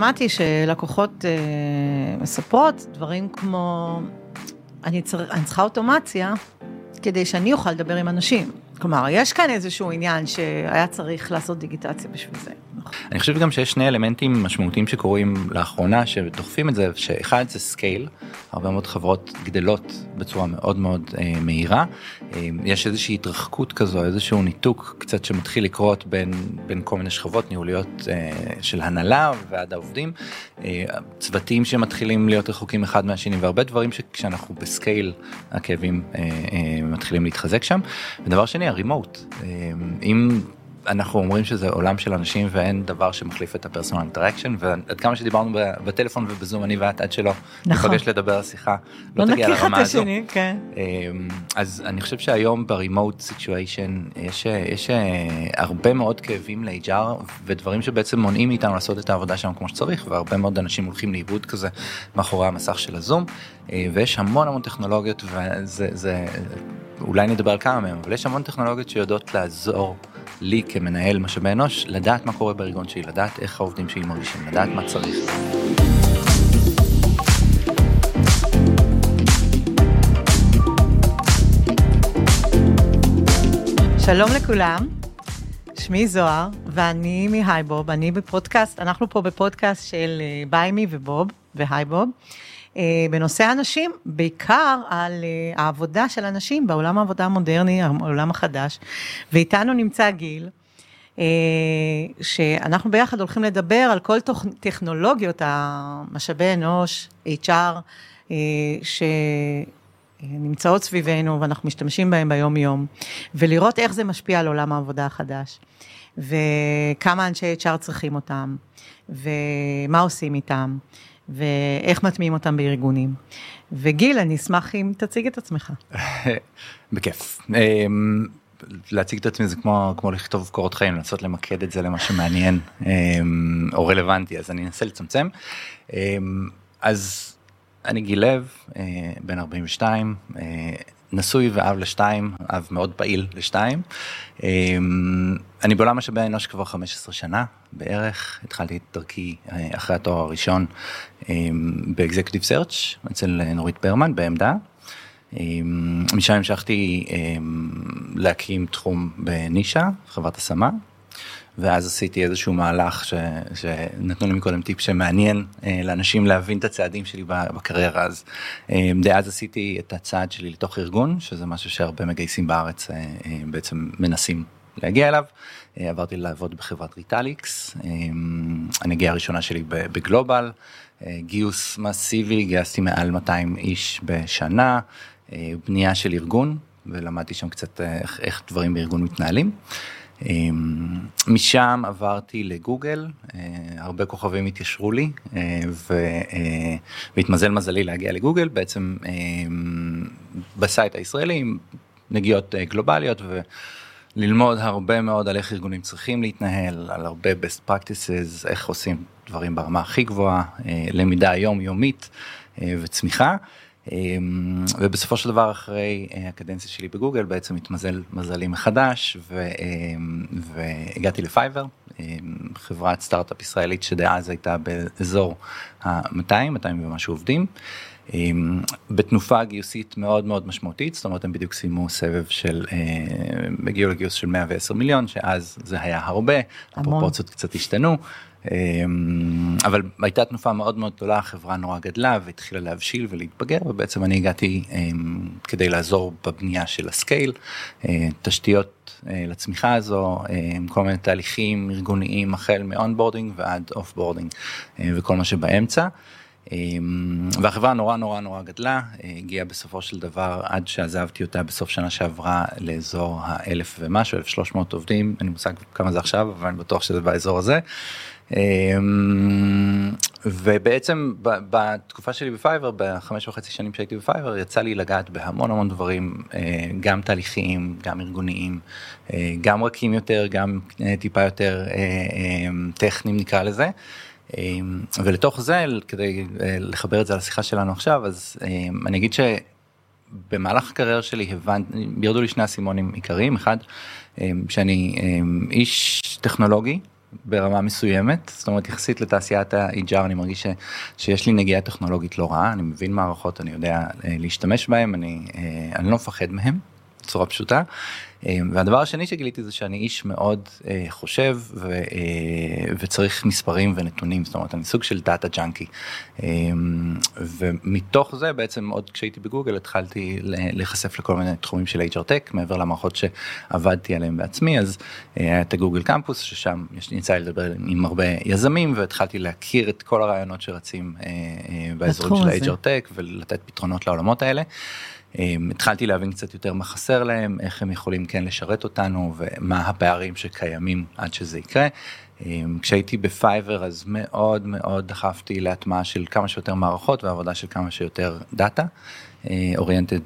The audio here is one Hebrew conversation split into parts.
שמעתי שלקוחות אה, מספרות דברים כמו, אני, צר, אני צריכה אוטומציה כדי שאני אוכל לדבר עם אנשים. כלומר, יש כאן איזשהו עניין שהיה צריך לעשות דיגיטציה בשביל זה. אני חושב גם שיש שני אלמנטים משמעותיים שקורים לאחרונה שדוחפים את זה, שאחד זה scale, הרבה מאוד חברות גדלות בצורה מאוד מאוד אה, מהירה, אה, יש איזושהי התרחקות כזו, איזשהו ניתוק קצת שמתחיל לקרות בין, בין כל מיני שכבות ניהוליות אה, של הנהלה ועד העובדים, אה, צוותים שמתחילים להיות רחוקים אחד מהשני והרבה דברים שכשאנחנו ב scale הכאבים אה, אה, מתחילים להתחזק שם. ודבר שני, ה remote, אה, אם אנחנו אומרים שזה עולם של אנשים ואין דבר שמחליף את ה personal interaction ועד כמה שדיברנו בטלפון ובזום אני ואת עד שלא נכון. נפגש לדבר על שיחה לא לא תגיע לרמה הזו. השני, כן. אמ, אז אני חושב שהיום ב remote situation יש, יש אה, הרבה מאוד כאבים ל-HR ודברים שבעצם מונעים מאיתנו לעשות את העבודה שלנו כמו שצריך והרבה מאוד אנשים הולכים לאיבוד כזה מאחורי המסך של הזום אה, ויש המון המון טכנולוגיות וזה זה, אולי נדבר על כמה מהם אבל יש המון טכנולוגיות שיודעות לעזור לי כמנהל משאבי אנוש לדעת מה קורה בארגון שלי לדעת איך העובדים שלי מרגישים לדעת מה צריך. שלום לכולם, שמי זוהר, ואני מהייבוב, אני בפודקאסט, אנחנו פה בפודקאסט של אה, ביימי ובוב, והייבוב, בנושא הנשים, בעיקר על אה, העבודה של הנשים בעולם העבודה המודרני, העולם החדש, ואיתנו נמצא גיל. אה, שאנחנו ביחד הולכים לדבר על כל טכנולוגיות המשאבי אנוש, HR, אה, שנמצאות סביבנו ואנחנו משתמשים בהם ביום יום, ולראות איך זה משפיע על עולם העבודה החדש, וכמה אנשי HR צריכים אותם, ומה עושים איתם, ואיך מטמיעים אותם בארגונים. וגיל, אני אשמח אם תציג את עצמך. בכיף. אמ, להציג את עצמי זה כמו כמו לכתוב קורות חיים לנסות למקד את זה למה שמעניין אמ, או רלוונטי אז אני אנסה לצמצם. אמ, אז אני גיל לב אה, בן 42 אה, נשוי ואב לשתיים אב מאוד פעיל לשתיים. אמ, אני בעולם משאבי האנוש כבר 15 שנה בערך התחלתי את דרכי אה, אחרי התואר הראשון באקזקטיב סרצ' אצל אה, נורית ברמן בעמדה. אמ, משם המשכתי אמ, להקים תחום בנישה, חברת השמה, ואז עשיתי איזשהו מהלך ש, שנתנו לי מקודם טיפ שמעניין אה, לאנשים להבין את הצעדים שלי בקריירה, אז אה, דאז עשיתי את הצעד שלי לתוך ארגון, שזה משהו שהרבה מגייסים בארץ אה, אה, בעצם מנסים להגיע אליו. אה, עברתי לעבוד בחברת ריטליקס, אה, הנגיעה הראשונה שלי ב global, אה, גיוס מסיבי, גייסתי מעל 200 איש בשנה, אה, בנייה של ארגון, ולמדתי שם קצת אה, איך, איך דברים בארגון מתנהלים. אה, משם עברתי לגוגל, אה, הרבה כוכבים התיישרו לי, אה, אה, והתמזל מזלי להגיע לגוגל, בעצם בסייט הישראלי עם נגיעות גלובליות. ו- ללמוד הרבה מאוד על איך ארגונים צריכים להתנהל, על הרבה best practices, איך עושים דברים ברמה הכי גבוהה, למידה יומיומית וצמיחה. אה, ובסופו של דבר אחרי אה, הקדנציה שלי בגוגל בעצם התמזל מזלי מחדש ו, אה, והגעתי לפייבר, אה, חברת סטארט-אפ ישראלית שדאז הייתה באזור ה-200, 200 ומשהו עובדים. בתנופה גיוסית מאוד מאוד משמעותית, זאת אומרת הם בדיוק סיימו סבב של, אה, הגיעו לגיוס של 110 מיליון, שאז זה היה הרבה, הפרופורציות קצת השתנו, אבל הייתה תנופה מאוד מאוד גדולה, החברה נורא גדלה והתחילה להבשיל ולהתבגר, ובעצם אני הגעתי אה, כדי לעזור בבנייה של ה scale, אה, תשתיות אה, לצמיחה הזו, אה, כל מיני תהליכים ארגוניים החל מ onboarding ועד offboarding אה, וכל מה שבאמצע. אמ, והחברה נורא נורא נורא גדלה, הגיעה בסופו של דבר עד שעזבתי אותה בסוף שנה שעברה לאזור האלף ומשהו, 1,300 עובדים, אין לי מושג כמה זה עכשיו, אבל אני בטוח שזה באזור הזה. אמ, ובעצם בתקופה שלי בפייבר, בחמש וחצי שנים שהייתי בפייבר, יצא לי לגעת בהמון המון דברים, אה, גם תהליכיים, גם ארגוניים, אה, גם רכים יותר, גם אה, טיפה יותר אה, טכניים נקרא לזה. אמ, ולתוך זה כדי לחבר את זה לשיחה שלנו עכשיו אז אמ, אני אגיד שבמהלך הקריירה שלי הבנתי ירדו לי שני אסימונים עיקריים אחד אמ, שאני אמ, איש טכנולוגי ברמה מסוימת, זאת אומרת יחסית לתעשיית ה-HR אני מרגיש ש, שיש לי נגיעה טכנולוגית לא רעה, אני מבין מערכות, אני יודע להשתמש בהם, אני, אני לא מפחד מהם, בצורה פשוטה. אמ, והדבר השני שגיליתי זה שאני איש מאוד אה, חושב ו, אה, וצריך מספרים ונתונים, זאת אומרת אני סוג של דאטה ג'אנקי. אה, ומתוך זה בעצם עוד כשהייתי בגוגל התחלתי להיחשף לכל מיני תחומים של HR Tech מעבר למערכות שעבדתי עליהם בעצמי אז אה, היה את ה Google Campus ששם יצא לי לדבר עם הרבה יזמים והתחלתי להכיר את כל הרעיונות שרצים אה, אה, באזורים של ה-HR Tech ולתת פתרונות לעולמות האלה. אמ, התחלתי להבין קצת יותר מה חסר להם, איך הם יכולים כן לשרת אותנו ומה הפערים שקיימים עד שזה יקרה. אמ, כשהייתי בפייבר אז מאוד מאוד דחפתי להטמעה של כמה שיותר מערכות ועבודה של כמה שיותר data, oriented.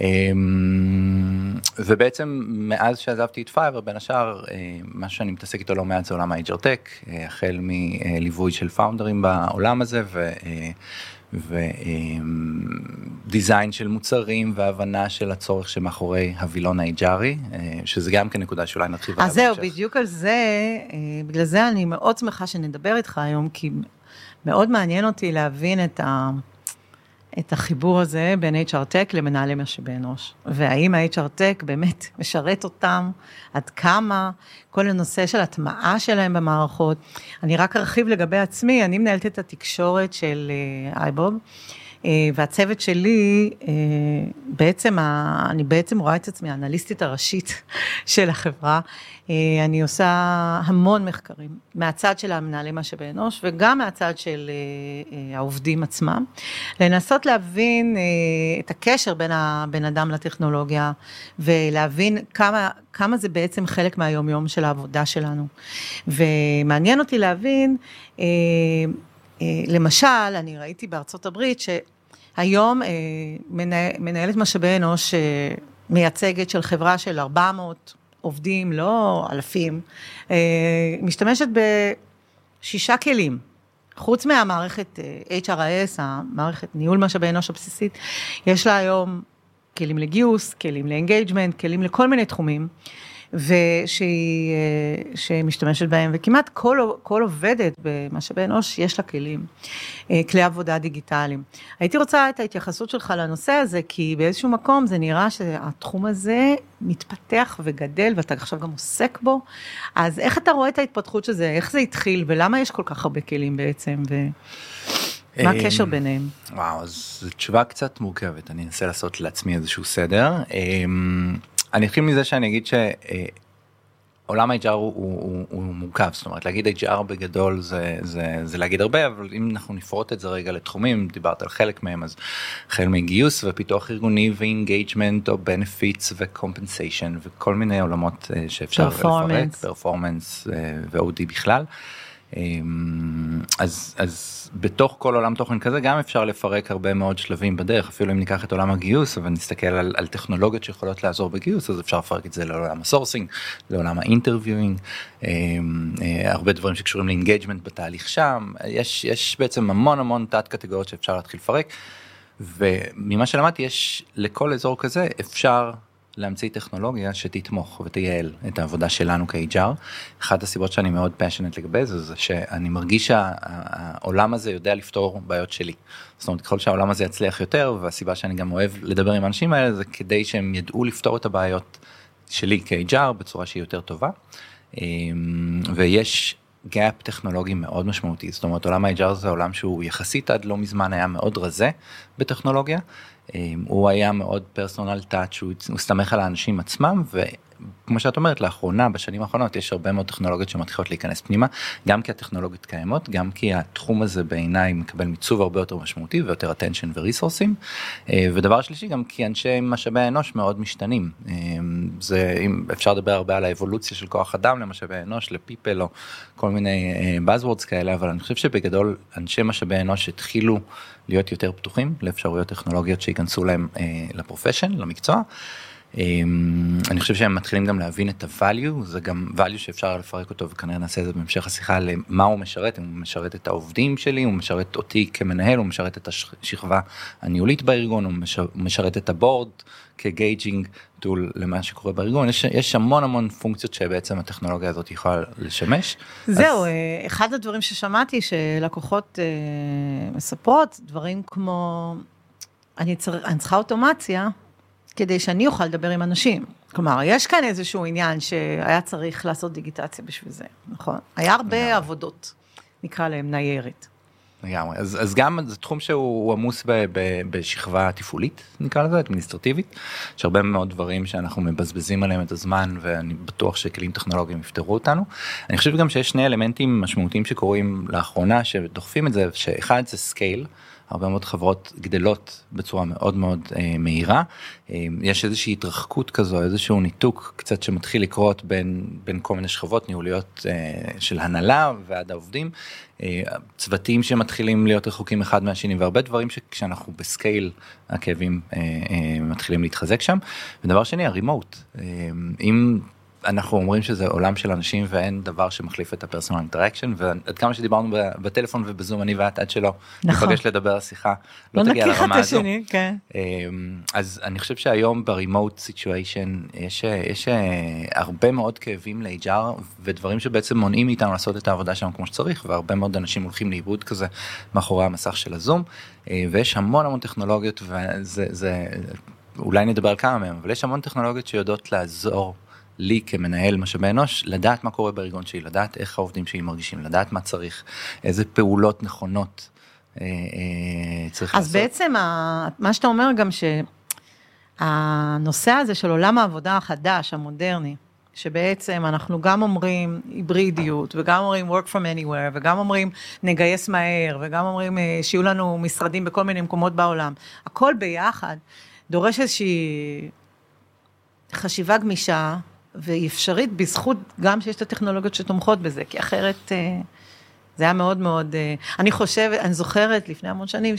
אמ, ובעצם מאז שעזבתי את פייבר בין השאר אה, מה שאני מתעסק איתו לא מעט זה עולם Tech, אה, החל מליווי של פאונדרים בעולם הזה. אה, ו design של מוצרים והבנה של הצורך שמאחורי הווילון האיג'ארי, שזה גם כן נקודה שאולי נתחיל אז זהו, בדיוק על זה, אה, בגלל זה אני מאוד שמחה שנדבר איתך היום, כי מאוד מעניין אותי להבין את ה... את החיבור הזה בין HR Tech למנהלי משאבי אנוש. והאם ה-HR Tech באמת משרת אותם, עד כמה, כל הנושא של הטמעה שלהם במערכות. אני רק ארחיב לגבי עצמי, אני מנהלת את התקשורת של אייבוב. Uh, אה, והצוות שלי, אה, בעצם, אני בעצם רואה את עצמי האנליסטית הראשית של החברה. אה, אני עושה המון מחקרים, מהצד של המנהלי משאבי אנוש וגם מהצד של העובדים עצמם, לנסות להבין את הקשר בין הבן אדם לטכנולוגיה ולהבין כמה, כמה זה בעצם חלק מהיומיום של העבודה שלנו. ומעניין אותי להבין, למשל, אני ראיתי בארצות הברית שהיום אה, מנהלת משאבי אנוש אה, מייצגת של חברה של 400 עובדים, לא אלפים, אה, משתמשת בשישה כלים. חוץ מהמערכת HRIS, המערכת ניהול משאבי אנוש הבסיסית, יש לה היום כלים לגיוס, כלים ל engagement, כלים לכל מיני תחומים. ושהיא אה, משתמשת בהם, וכמעט כל, כל עובדת במשאבי אנוש יש לה כלים, אה, כלי עבודה דיגיטליים. הייתי רוצה את ההתייחסות שלך לנושא הזה, כי באיזשהו מקום זה נראה שהתחום הזה מתפתח וגדל, ואתה עכשיו גם עוסק בו, אז איך אתה רואה את ההתפתחות של זה, איך זה התחיל, ולמה יש כל כך הרבה כלים בעצם, ו... מה אמ, הקשר ביניהם? וואו, זו תשובה קצת מורכבת, אני אנסה לעשות לעצמי איזשהו סדר. אמ, אני אתחיל מזה שאני אגיד שעולם ה-HR הוא, הוא, הוא, מורכב, זאת אומרת להגיד HR בגדול זה, זה, זה להגיד הרבה, אבל אם אנחנו נפרוט את זה רגע לתחומים, דיברת על חלק מהם, אז החל מגיוס ופיתוח ארגוני ו engagement או benefits ו compensation וכל מיני עולמות אה, שאפשר לפרק, performance אה, ו-OD בכלל. אמ, אז, אז בתוך כל עולם תוכן כזה גם אפשר לפרק הרבה מאוד שלבים בדרך אפילו אם ניקח את עולם הגיוס אבל נסתכל על, על טכנולוגיות שיכולות לעזור בגיוס אז אפשר לפרק את זה לעולם ה sourcing לעולם ה interviewing אמ, אה, הרבה דברים שקשורים ל engagement בתהליך שם יש יש בעצם המון המון תת קטגוריות שאפשר להתחיל לפרק. וממה שלמדתי יש לכל אזור כזה אפשר להמציא טכנולוגיה שתתמוך ותייעל את העבודה שלנו כ-HR. אחת הסיבות שאני מאוד פאשונט לגבי זה, זה שאני מרגיש שהעולם הזה יודע לפתור בעיות שלי. זאת אומרת, ככל שהעולם הזה יצליח יותר, והסיבה שאני גם אוהב לדבר עם האנשים האלה, זה כדי שהם ידעו לפתור את הבעיות שלי כ-HR בצורה שהיא יותר טובה. אמ, ויש gap טכנולוגי מאוד משמעותי, זאת אומרת עולם ה-HR זה עולם שהוא יחסית עד לא מזמן היה מאוד רזה בטכנולוגיה, הוא היה מאוד פרסונל טאץ', הוא הסתמך על האנשים עצמם וכמו שאת אומרת לאחרונה בשנים האחרונות יש הרבה מאוד טכנולוגיות שמתחילות להיכנס פנימה גם כי הטכנולוגיות קיימות גם כי התחום הזה בעיניי מקבל מיצוב הרבה יותר משמעותי ויותר attention וריסורסים אה, ודבר שלישי גם כי אנשי משאבי האנוש מאוד משתנים אמ, זה אם אפשר לדבר הרבה על האבולוציה של כוח אדם למשאבי אנוש לפיפל או כל מיני אה, buzzwords כאלה אבל אני חושב שבגדול אנשי משאבי אנוש התחילו. להיות יותר פתוחים לאפשרויות טכנולוגיות שייכנסו להם אה, ל profession, למקצוע. אמ, אני חושב שהם מתחילים גם להבין את ה-value, זה גם value שאפשר לפרק אותו וכנראה נעשה את זה בהמשך השיחה למה הוא משרת, אם הוא משרת את העובדים שלי, הוא משרת אותי כמנהל, הוא משרת את השכבה הניהולית בארגון, הוא משרת את ה board כ gauging tool למה שקורה בארגון, יש, יש המון המון פונקציות שבעצם הטכנולוגיה הזאת יכולה לשמש. זהו, אז... אה, אחד הדברים ששמעתי שלקוחות אה, מספרות, דברים כמו, אני, צר, אני צריכה אוטומציה. כדי שאני אוכל לדבר עם אנשים. כלומר, יש כאן איזשהו עניין שהיה צריך לעשות דיגיטציה בשביל זה, נכון? היה הרבה עבודות, נקרא להם ניירת. לגמרי, אז, אז גם זה תחום שהוא עמוס ב, ב, בשכבה תפעולית נקרא לזה, אדמיניסטרטיבית, יש הרבה מאוד דברים שאנחנו מבזבזים עליהם את הזמן ואני בטוח שכלים טכנולוגיים יפתרו אותנו. אני חושב גם שיש שני אלמנטים משמעותיים שקורים לאחרונה שדוחפים את זה, שאחד זה scale. הרבה מאוד חברות גדלות בצורה מאוד מאוד אה, מהירה. אה, יש איזושהי התרחקות כזו, איזשהו ניתוק קצת שמתחיל לקרות בין, בין כל מיני שכבות ניהוליות אה, של הנהלה ועד העובדים. אה, צוותים שמתחילים להיות רחוקים אחד מהשני והרבה דברים שכשאנחנו ב scale הכאבים אה, אה, מתחילים להתחזק שם. ודבר שני ה remote. אה, אם אנחנו אומרים שזה עולם של אנשים ואין דבר שמחליף את ה personal interaction ועד כמה שדיברנו בטלפון ובזום אני ואת עד שלא נכון. נפגש לדבר שיחה לא, לא תגיע לרמה הזו. השני, כן. אמ, אז אני חושב שהיום ב remote situation יש, יש אה, הרבה מאוד כאבים ל-HR ודברים שבעצם מונעים מאיתנו לעשות את העבודה שלנו כמו שצריך והרבה מאוד אנשים הולכים לאיבוד כזה מאחורי המסך של הזום אה, ויש המון המון טכנולוגיות וזה זה, אולי נדבר על כמה מהם אבל יש המון טכנולוגיות שיודעות לעזור. לי כמנהל משאבי אנוש לדעת מה קורה בארגון שלי, לדעת איך העובדים שלי מרגישים, לדעת מה צריך, איזה פעולות נכונות אה, אה, צריך אז לעשות. אז בעצם ה, מה שאתה אומר גם שהנושא הזה של עולם העבודה החדש, המודרני, שבעצם אנחנו גם אומרים היברידיות, וגם אומרים work from anywhere, וגם אומרים נגייס מהר, וגם אומרים אה, שיהיו לנו משרדים בכל מיני מקומות בעולם. הכל ביחד דורש איזושהי חשיבה גמישה, והיא אפשרית בזכות גם שיש את הטכנולוגיות שתומכות בזה, כי אחרת אה, זה היה מאוד מאוד, אה, אני חושבת, אני זוכרת לפני המון שנים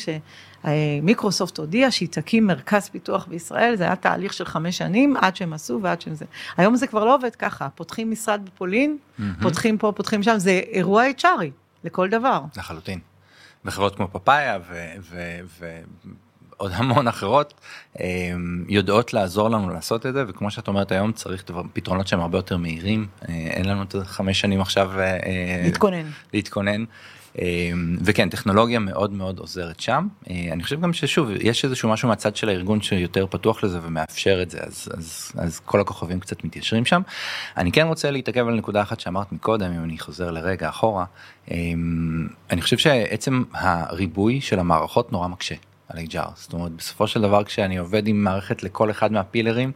שמיקרוסופט הודיעה שהיא תקים מרכז פיתוח בישראל, זה היה תהליך של חמש שנים עד שהם עשו ועד שהם זה. היום זה כבר לא עובד ככה, פותחים משרד בפולין, mm-hmm. פותחים פה, פותחים שם, זה אירוע HRי לכל דבר. לחלוטין. וחברות כמו פאפאיה עוד המון אחרות אמ, יודעות לעזור לנו לעשות את זה וכמו שאת אומרת היום צריך דבר, פתרונות שהם הרבה יותר מהירים אה, אין לנו את החמש שנים עכשיו אה, אה, להתכונן להתכונן. וכן טכנולוגיה מאוד מאוד עוזרת שם אני חושב גם ששוב יש איזשהו משהו מהצד של הארגון שיותר פתוח לזה ומאפשר את זה אז אז אז כל הכוכבים קצת מתיישרים שם. אני כן רוצה להתעכב על נקודה אחת שאמרת מקודם אם אני חוזר לרגע אחורה אני חושב שעצם הריבוי של המערכות נורא מקשה. על HR. זאת אומרת בסופו של דבר כשאני עובד עם מערכת לכל אחד מהפילרים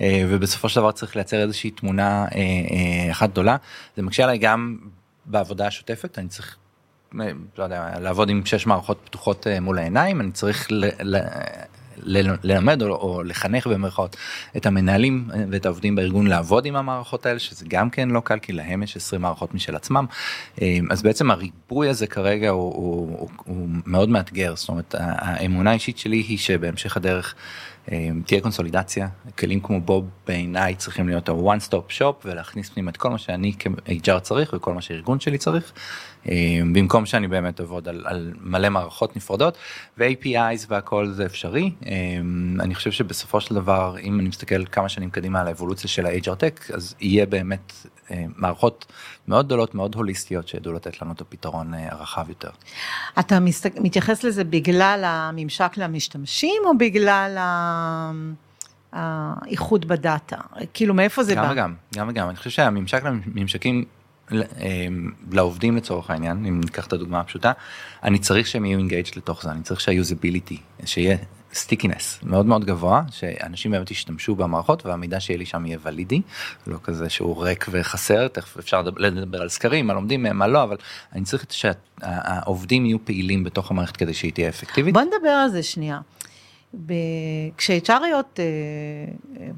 אה, ובסופו של דבר צריך לייצר איזושהי תמונה אה, אה, אחת גדולה זה מקשה עליי גם בעבודה השוטפת אני צריך. לא יודע, לעבוד עם שש מערכות פתוחות מול העיניים אני צריך ל, ל, ללמד או, או לחנך במרכאות את המנהלים ואת העובדים בארגון לעבוד עם המערכות האלה שזה גם כן לא קל כי להם יש 20 מערכות משל עצמם אז בעצם הריבוי הזה כרגע הוא, הוא, הוא, הוא מאוד מאתגר זאת אומרת האמונה האישית שלי היא שבהמשך הדרך. תהיה קונסולידציה. כלים כמו בוב בעיניי צריכים להיות ה-one stop shop ולהכניס פנימה את כל מה שאני כ-HR צריך וכל מה שהארגון שלי צריך. במקום שאני באמת עבוד על, על מלא מערכות נפרדות ו-APIs והכל זה אפשרי. אני חושב שבסופו של דבר אם אני מסתכל כמה שנים קדימה על האבולוציה של ה-HR Tech אז יהיה באמת מערכות מאוד גדולות מאוד הוליסטיות שידעו לתת לנו את הפתרון הרחב יותר. אתה מתייחס לזה בגלל הממשק למשתמשים או בגלל האיחוד בדאטה? כאילו מאיפה זה גם בא? גם וגם, גם וגם. אני חושב שהממשק לממשקים לעובדים לצורך העניין, אם ניקח את הדוגמה הפשוטה, אני צריך שהם יהיו engaged לתוך זה, אני צריך שה usability, שיהיה stickiness מאוד מאוד גבוה, שאנשים באמת ישתמשו במערכות והמידע שיהיה לי שם יהיה ולידי, לא כזה שהוא ריק וחסר, תכף אפשר לדבר על סקרים, מה לומדים מה לא, אבל אני צריך שהעובדים יהיו פעילים בתוך המערכת כדי שהיא תהיה אפקטיבית. בוא נדבר על זה שנייה. כש-HRיות אה,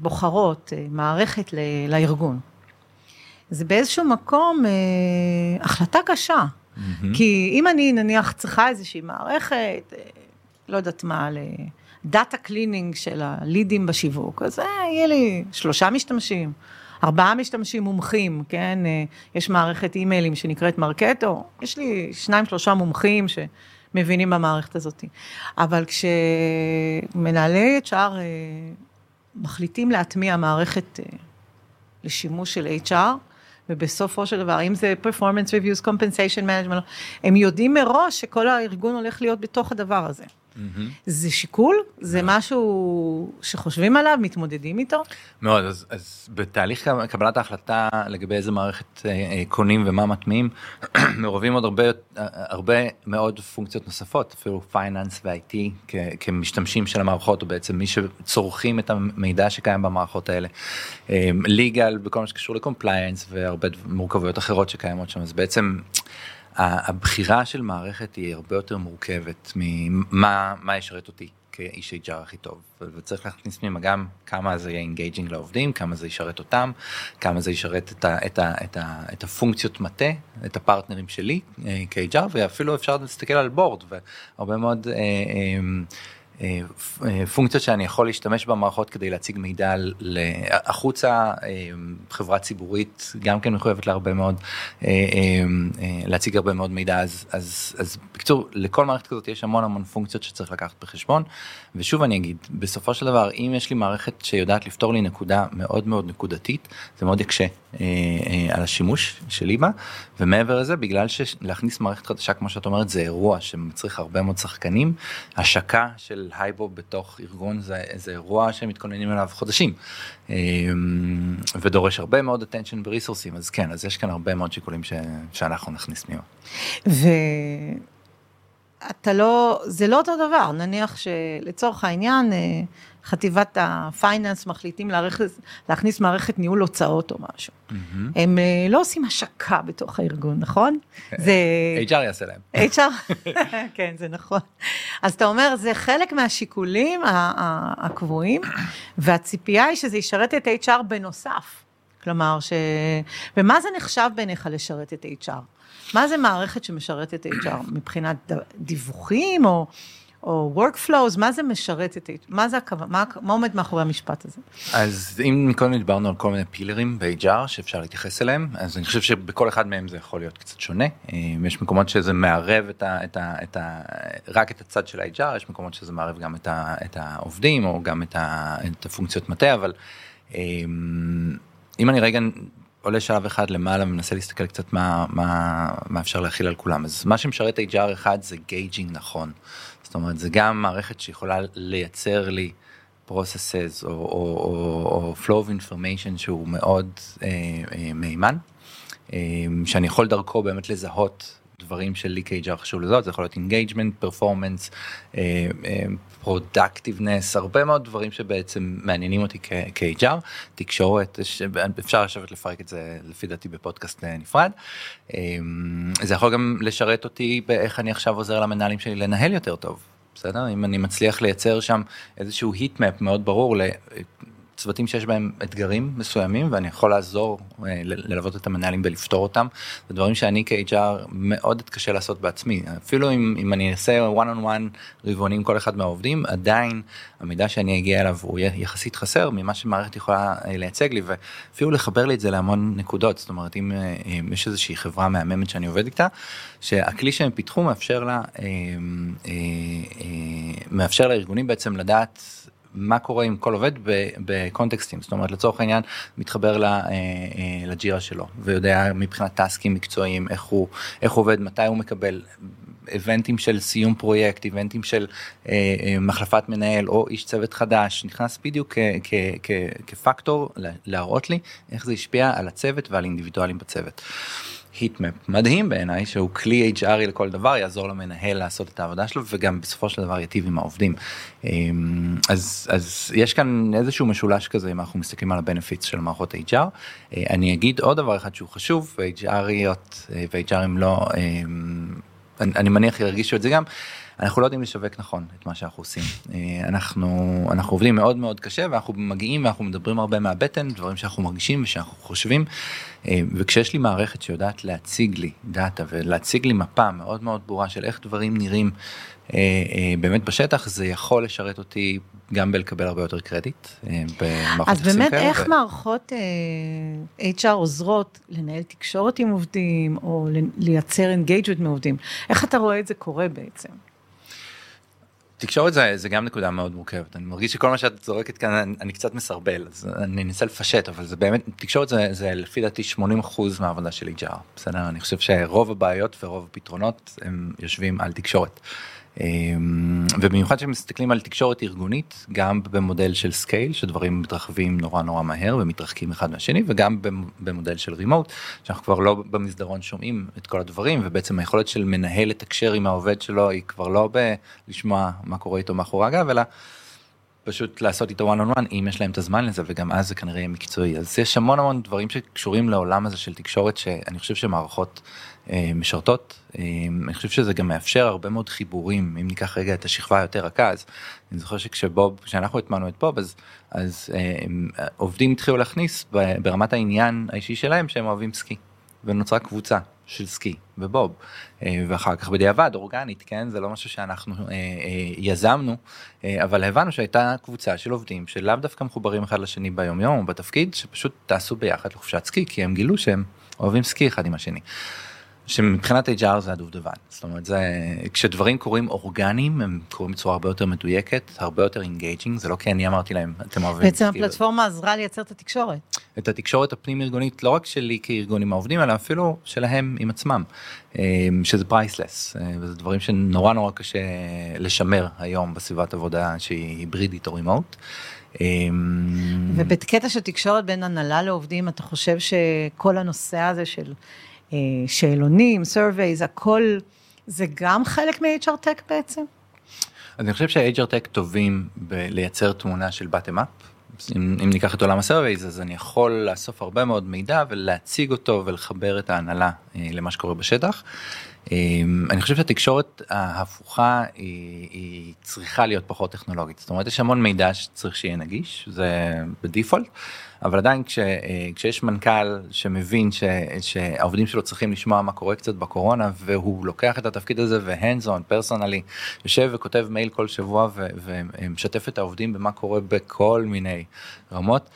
בוחרות אה, מערכת לארגון, זה באיזשהו מקום אה, החלטה קשה. Mm-hmm. כי אם אני נניח צריכה איזושהי מערכת, לא יודעת מה, data cleaning של הלידים בשיווק, אז אה, יהיה לי שלושה משתמשים, ארבעה משתמשים מומחים, כן? אה, יש מערכת אימיילים שנקראת Marketo, יש לי שניים, שלושה מומחים שמבינים במערכת הזאת. אבל כשמנהלי HR אה, מחליטים להטמיע מערכת לשימוש של HR, ובסופו של דבר, אם זה performance reviews, compensation management, הם יודעים מראש שכל הארגון הולך להיות בתוך הדבר הזה. Mm-hmm. זה שיקול? זה משהו שחושבים עליו, מתמודדים איתו? מאוד, אז, אז בתהליך קבלת ההחלטה לגבי איזה מערכת אה, אה, קונים ומה מטמיעים, מעורבים עוד הרבה, הרבה מאוד פונקציות נוספות, אפילו פייננס ו-IT כמשתמשים של המערכות, או בעצם מי שצורכים את המידע שקיים במערכות האלה. legal אה, בכל מה שקשור ל compliance והרבה מורכבויות אחרות שקיימות שם, אז בעצם... הבחירה של מערכת היא הרבה יותר מורכבת ממה מה ישרת אותי כאיש HR הכי טוב וצריך להכניס פנימה גם כמה זה יהיה engaging לעובדים כמה זה ישרת אותם כמה זה ישרת את, ה, את, ה, את, ה, את הפונקציות מטה את הפרטנרים שלי אה, כ-HR ואפילו אפשר להסתכל על בורד והרבה מאוד. אה, אה, פונקציות שאני יכול להשתמש במערכות כדי להציג מידע החוצה, אה, חברה ציבורית גם כן מחויבת להרבה מאוד, להציג הרבה מאוד מידע, אז, אז, אז בקיצור, לכל מערכת כזאת יש המון המון פונקציות שצריך לקחת בחשבון, ושוב אני אגיד, בסופו של דבר, אם יש לי מערכת שיודעת לפתור לי נקודה מאוד מאוד נקודתית, זה מאוד יקשה על השימוש שלי בה, ומעבר לזה, בגלל שלהכניס מערכת חדשה, כמו שאת אומרת, זה אירוע שמצריך הרבה מאוד שחקנים, השקה של של הייבו בתוך ארגון זה איזה אירוע שמתכוננים אליו חודשים אמ, ודורש הרבה מאוד attention וריסורסים אז כן אז יש כאן הרבה מאוד שיקולים ש, שאנחנו נכניס פנימה. ואתה לא זה לא אותו דבר נניח שלצורך העניין אה, חטיבת הפייננס מחליטים להכניס, להכניס מערכת ניהול הוצאות או משהו. Mm-hmm. הם אה, לא עושים השקה בתוך הארגון, נכון? זה... HR יעשה להם. HR? כן, זה נכון. אז אתה אומר, זה חלק מהשיקולים הקבועים, והציפייה היא שזה ישרת את HR בנוסף. כלומר, ש... ומה זה נחשב בעיניך לשרת את HR? מה זה מערכת שמשרתת HR? מבחינת דיווחים או... או workflows, מה זה משרת את, מה זה הכוונה, מה, מה עומד מאחורי המשפט הזה? אז אם קודם דיברנו על כל מיני פילרים ב-HR שאפשר להתייחס אליהם, אז אני חושב שבכל אחד מהם זה יכול להיות קצת שונה. אה, יש מקומות שזה מערב את ה, את ה, את ה, רק את הצד של ה-HR, יש מקומות שזה מערב גם את, ה, את העובדים או גם את, ה, את הפונקציות מטה, אבל אה, אם אני רגע עולה שלב אחד למעלה ומנסה להסתכל קצת מה, מה, מה אפשר להחיל על כולם, אז מה שמשרת HR אחד זה gauging נכון. זאת אומרת זה גם מערכת שיכולה לייצר לי processes או, או, או, או flow of information שהוא מאוד אה, אה, מהימן, אה, שאני יכול דרכו באמת לזהות דברים שלי כ-HR חשוב לזהות, זה יכול להיות engagement, performance, productiveness, הרבה מאוד דברים שבעצם מעניינים אותי כ-HR, תקשורת, אפשר לשבת לפרק את זה לפי דעתי בפודקאסט אה, נפרד. אה, זה יכול גם לשרת אותי באיך אני עכשיו עוזר למנהלים שלי לנהל יותר טוב. בסדר? אם אני מצליח לייצר שם איזשהו היטמפ מאוד ברור צוותים שיש בהם אתגרים מסוימים ואני יכול לעזור אה, ללוות את המנהלים ולפתור אותם. זה דברים שאני כ-HR מאוד אתקשה לעשות בעצמי אפילו אם, אם אני אעשה one on one רבעונים כל אחד מהעובדים עדיין המידע שאני אגיע אליו הוא יחסית חסר ממה שמערכת יכולה אה, לייצג לי ואפילו לחבר לי את זה להמון נקודות זאת אומרת אם, אה, אם יש איזושהי חברה מהממת שאני עובד איתה שהכלי שהם פיתחו מאפשר לה מאפשר לארגונים בעצם לדעת. מה קורה עם כל עובד בקונטקסטים זאת אומרת לצורך העניין מתחבר אה, אה, לג'ירה שלו ויודע מבחינת טסקים מקצועיים איך הוא איך הוא עובד מתי הוא מקבל איבנטים של סיום פרויקט איבנטים של אה, אה, מחלפת מנהל או איש צוות חדש נכנס בדיוק כפקטור להראות לי איך זה השפיע על הצוות ועל אינדיבידואלים בצוות. היטמפ מדהים בעיניי שהוא כלי HRי לכל דבר יעזור למנהל לעשות את העבודה שלו וגם בסופו של דבר ייטיב עם העובדים. אמ, אז אז יש כאן איזשהו משולש כזה אם אנחנו מסתכלים על הבנפיץ של מערכות HR. אה, אני אגיד עוד דבר אחד שהוא חשוב HRיות אה, ו-HRים לא אמ, אני מניח ירגישו את זה גם. אנחנו לא יודעים לשווק נכון את מה שאנחנו עושים. אה, אנחנו אנחנו עובדים מאוד מאוד קשה ואנחנו מגיעים ואנחנו מדברים הרבה מהבטן דברים שאנחנו מרגישים ושאנחנו חושבים אה, וכשיש לי מערכת שיודעת להציג לי דאטה ולהציג לי מפה מאוד מאוד ברורה של איך דברים נראים אה, באמת בשטח, זה יכול לשרת אותי גם בלקבל הרבה יותר קרדיט במערכות אז באמת כאלה. איך ו... מערכות HR עוזרות לנהל תקשורת עם עובדים, או לייצר engagement מעובדים? איך אתה רואה את זה קורה בעצם? תקשורת זה, זה גם נקודה מאוד מורכבת אני מרגיש שכל מה שאת זורקת כאן אני, אני קצת מסרבל אז אני אנסה לפשט אבל זה באמת תקשורת זה, זה לפי דעתי 80 מהעבודה של HR בסדר אני חושב שרוב הבעיות ורוב הפתרונות הם יושבים על תקשורת. אמ, ובמיוחד כשמסתכלים על תקשורת ארגונית גם במודל של scale שדברים מתרחבים נורא נורא מהר ומתרחקים אחד מהשני וגם במודל של remote שאנחנו כבר לא במסדרון שומעים את כל הדברים ובעצם היכולת של מנהל לתקשר עם העובד שלו היא כבר לא בלשמוע מה קורה איתו מאחורי הגב אלא. פשוט לעשות איתו one on one אם יש להם את הזמן לזה וגם אז זה כנראה יהיה מקצועי אז יש המון המון דברים שקשורים לעולם הזה של תקשורת שאני חושב שמערכות משרתות. אה, אני חושב שזה גם מאפשר הרבה מאוד חיבורים. אם ניקח רגע את השכבה היותר רכה אז אני זוכר שכשבוב כשאנחנו הטמנו את בוב אז אז אה, עובדים התחילו להכניס ברמת העניין האישי שלהם שהם אוהבים סקי. ונוצרה קבוצה של סקי ובוב. ואחר כך בדיעבד אורגנית כן? זה לא משהו שאנחנו אה, אה, יזמנו אה, אבל הבנו שהייתה קבוצה של עובדים שלאו דווקא מחוברים אחד לשני ביום יום או בתפקיד שפשוט טסו ביחד לחופשת סקי כי הם גילו שהם אוהבים סקי אחד עם השני. שמבחינת HR זה הדובדבן, זאת אומרת זה כשדברים קורים אורגניים הם קורים בצורה הרבה יותר מדויקת, הרבה יותר engaging, זה לא כי אני אמרתי להם אתם אוהבים. בעצם הפלטפורמה עזרה לייצר את התקשורת. את התקשורת הפנים ארגונית לא רק שלי כארגון עם העובדים אלא אפילו שלהם עם עצמם, אה, שזה priceless, אה, וזה דברים שנורא נורא קשה לשמר היום בסביבת עבודה שהיא היברידית או remote. אה, ובקטע של תקשורת בין הנהלה לעובדים אתה חושב שכל הנושא הזה של שאלונים, surveys, הכל, זה גם חלק מ-HR Tech בעצם? אז אני חושב שה-HR Tech טובים בלייצר תמונה של bottom up. אם, אם ניקח את עולם הסרווייז אז אני יכול לאסוף הרבה מאוד מידע ולהציג אותו ולחבר את ההנהלה אה, למה שקורה בשטח. אמ, אני חושב שהתקשורת ההפוכה היא, היא צריכה להיות פחות טכנולוגית זאת אומרת יש המון מידע שצריך שיהיה נגיש זה בדיפולט אבל עדיין כש, אה, כשיש מנכ"ל שמבין ש, שהעובדים שלו צריכים לשמוע מה קורה קצת בקורונה והוא לוקח את התפקיד הזה והנדס און פרסונלי יושב וכותב מייל כל שבוע ו, ומשתף את העובדים במה קורה בכל מיני רמות.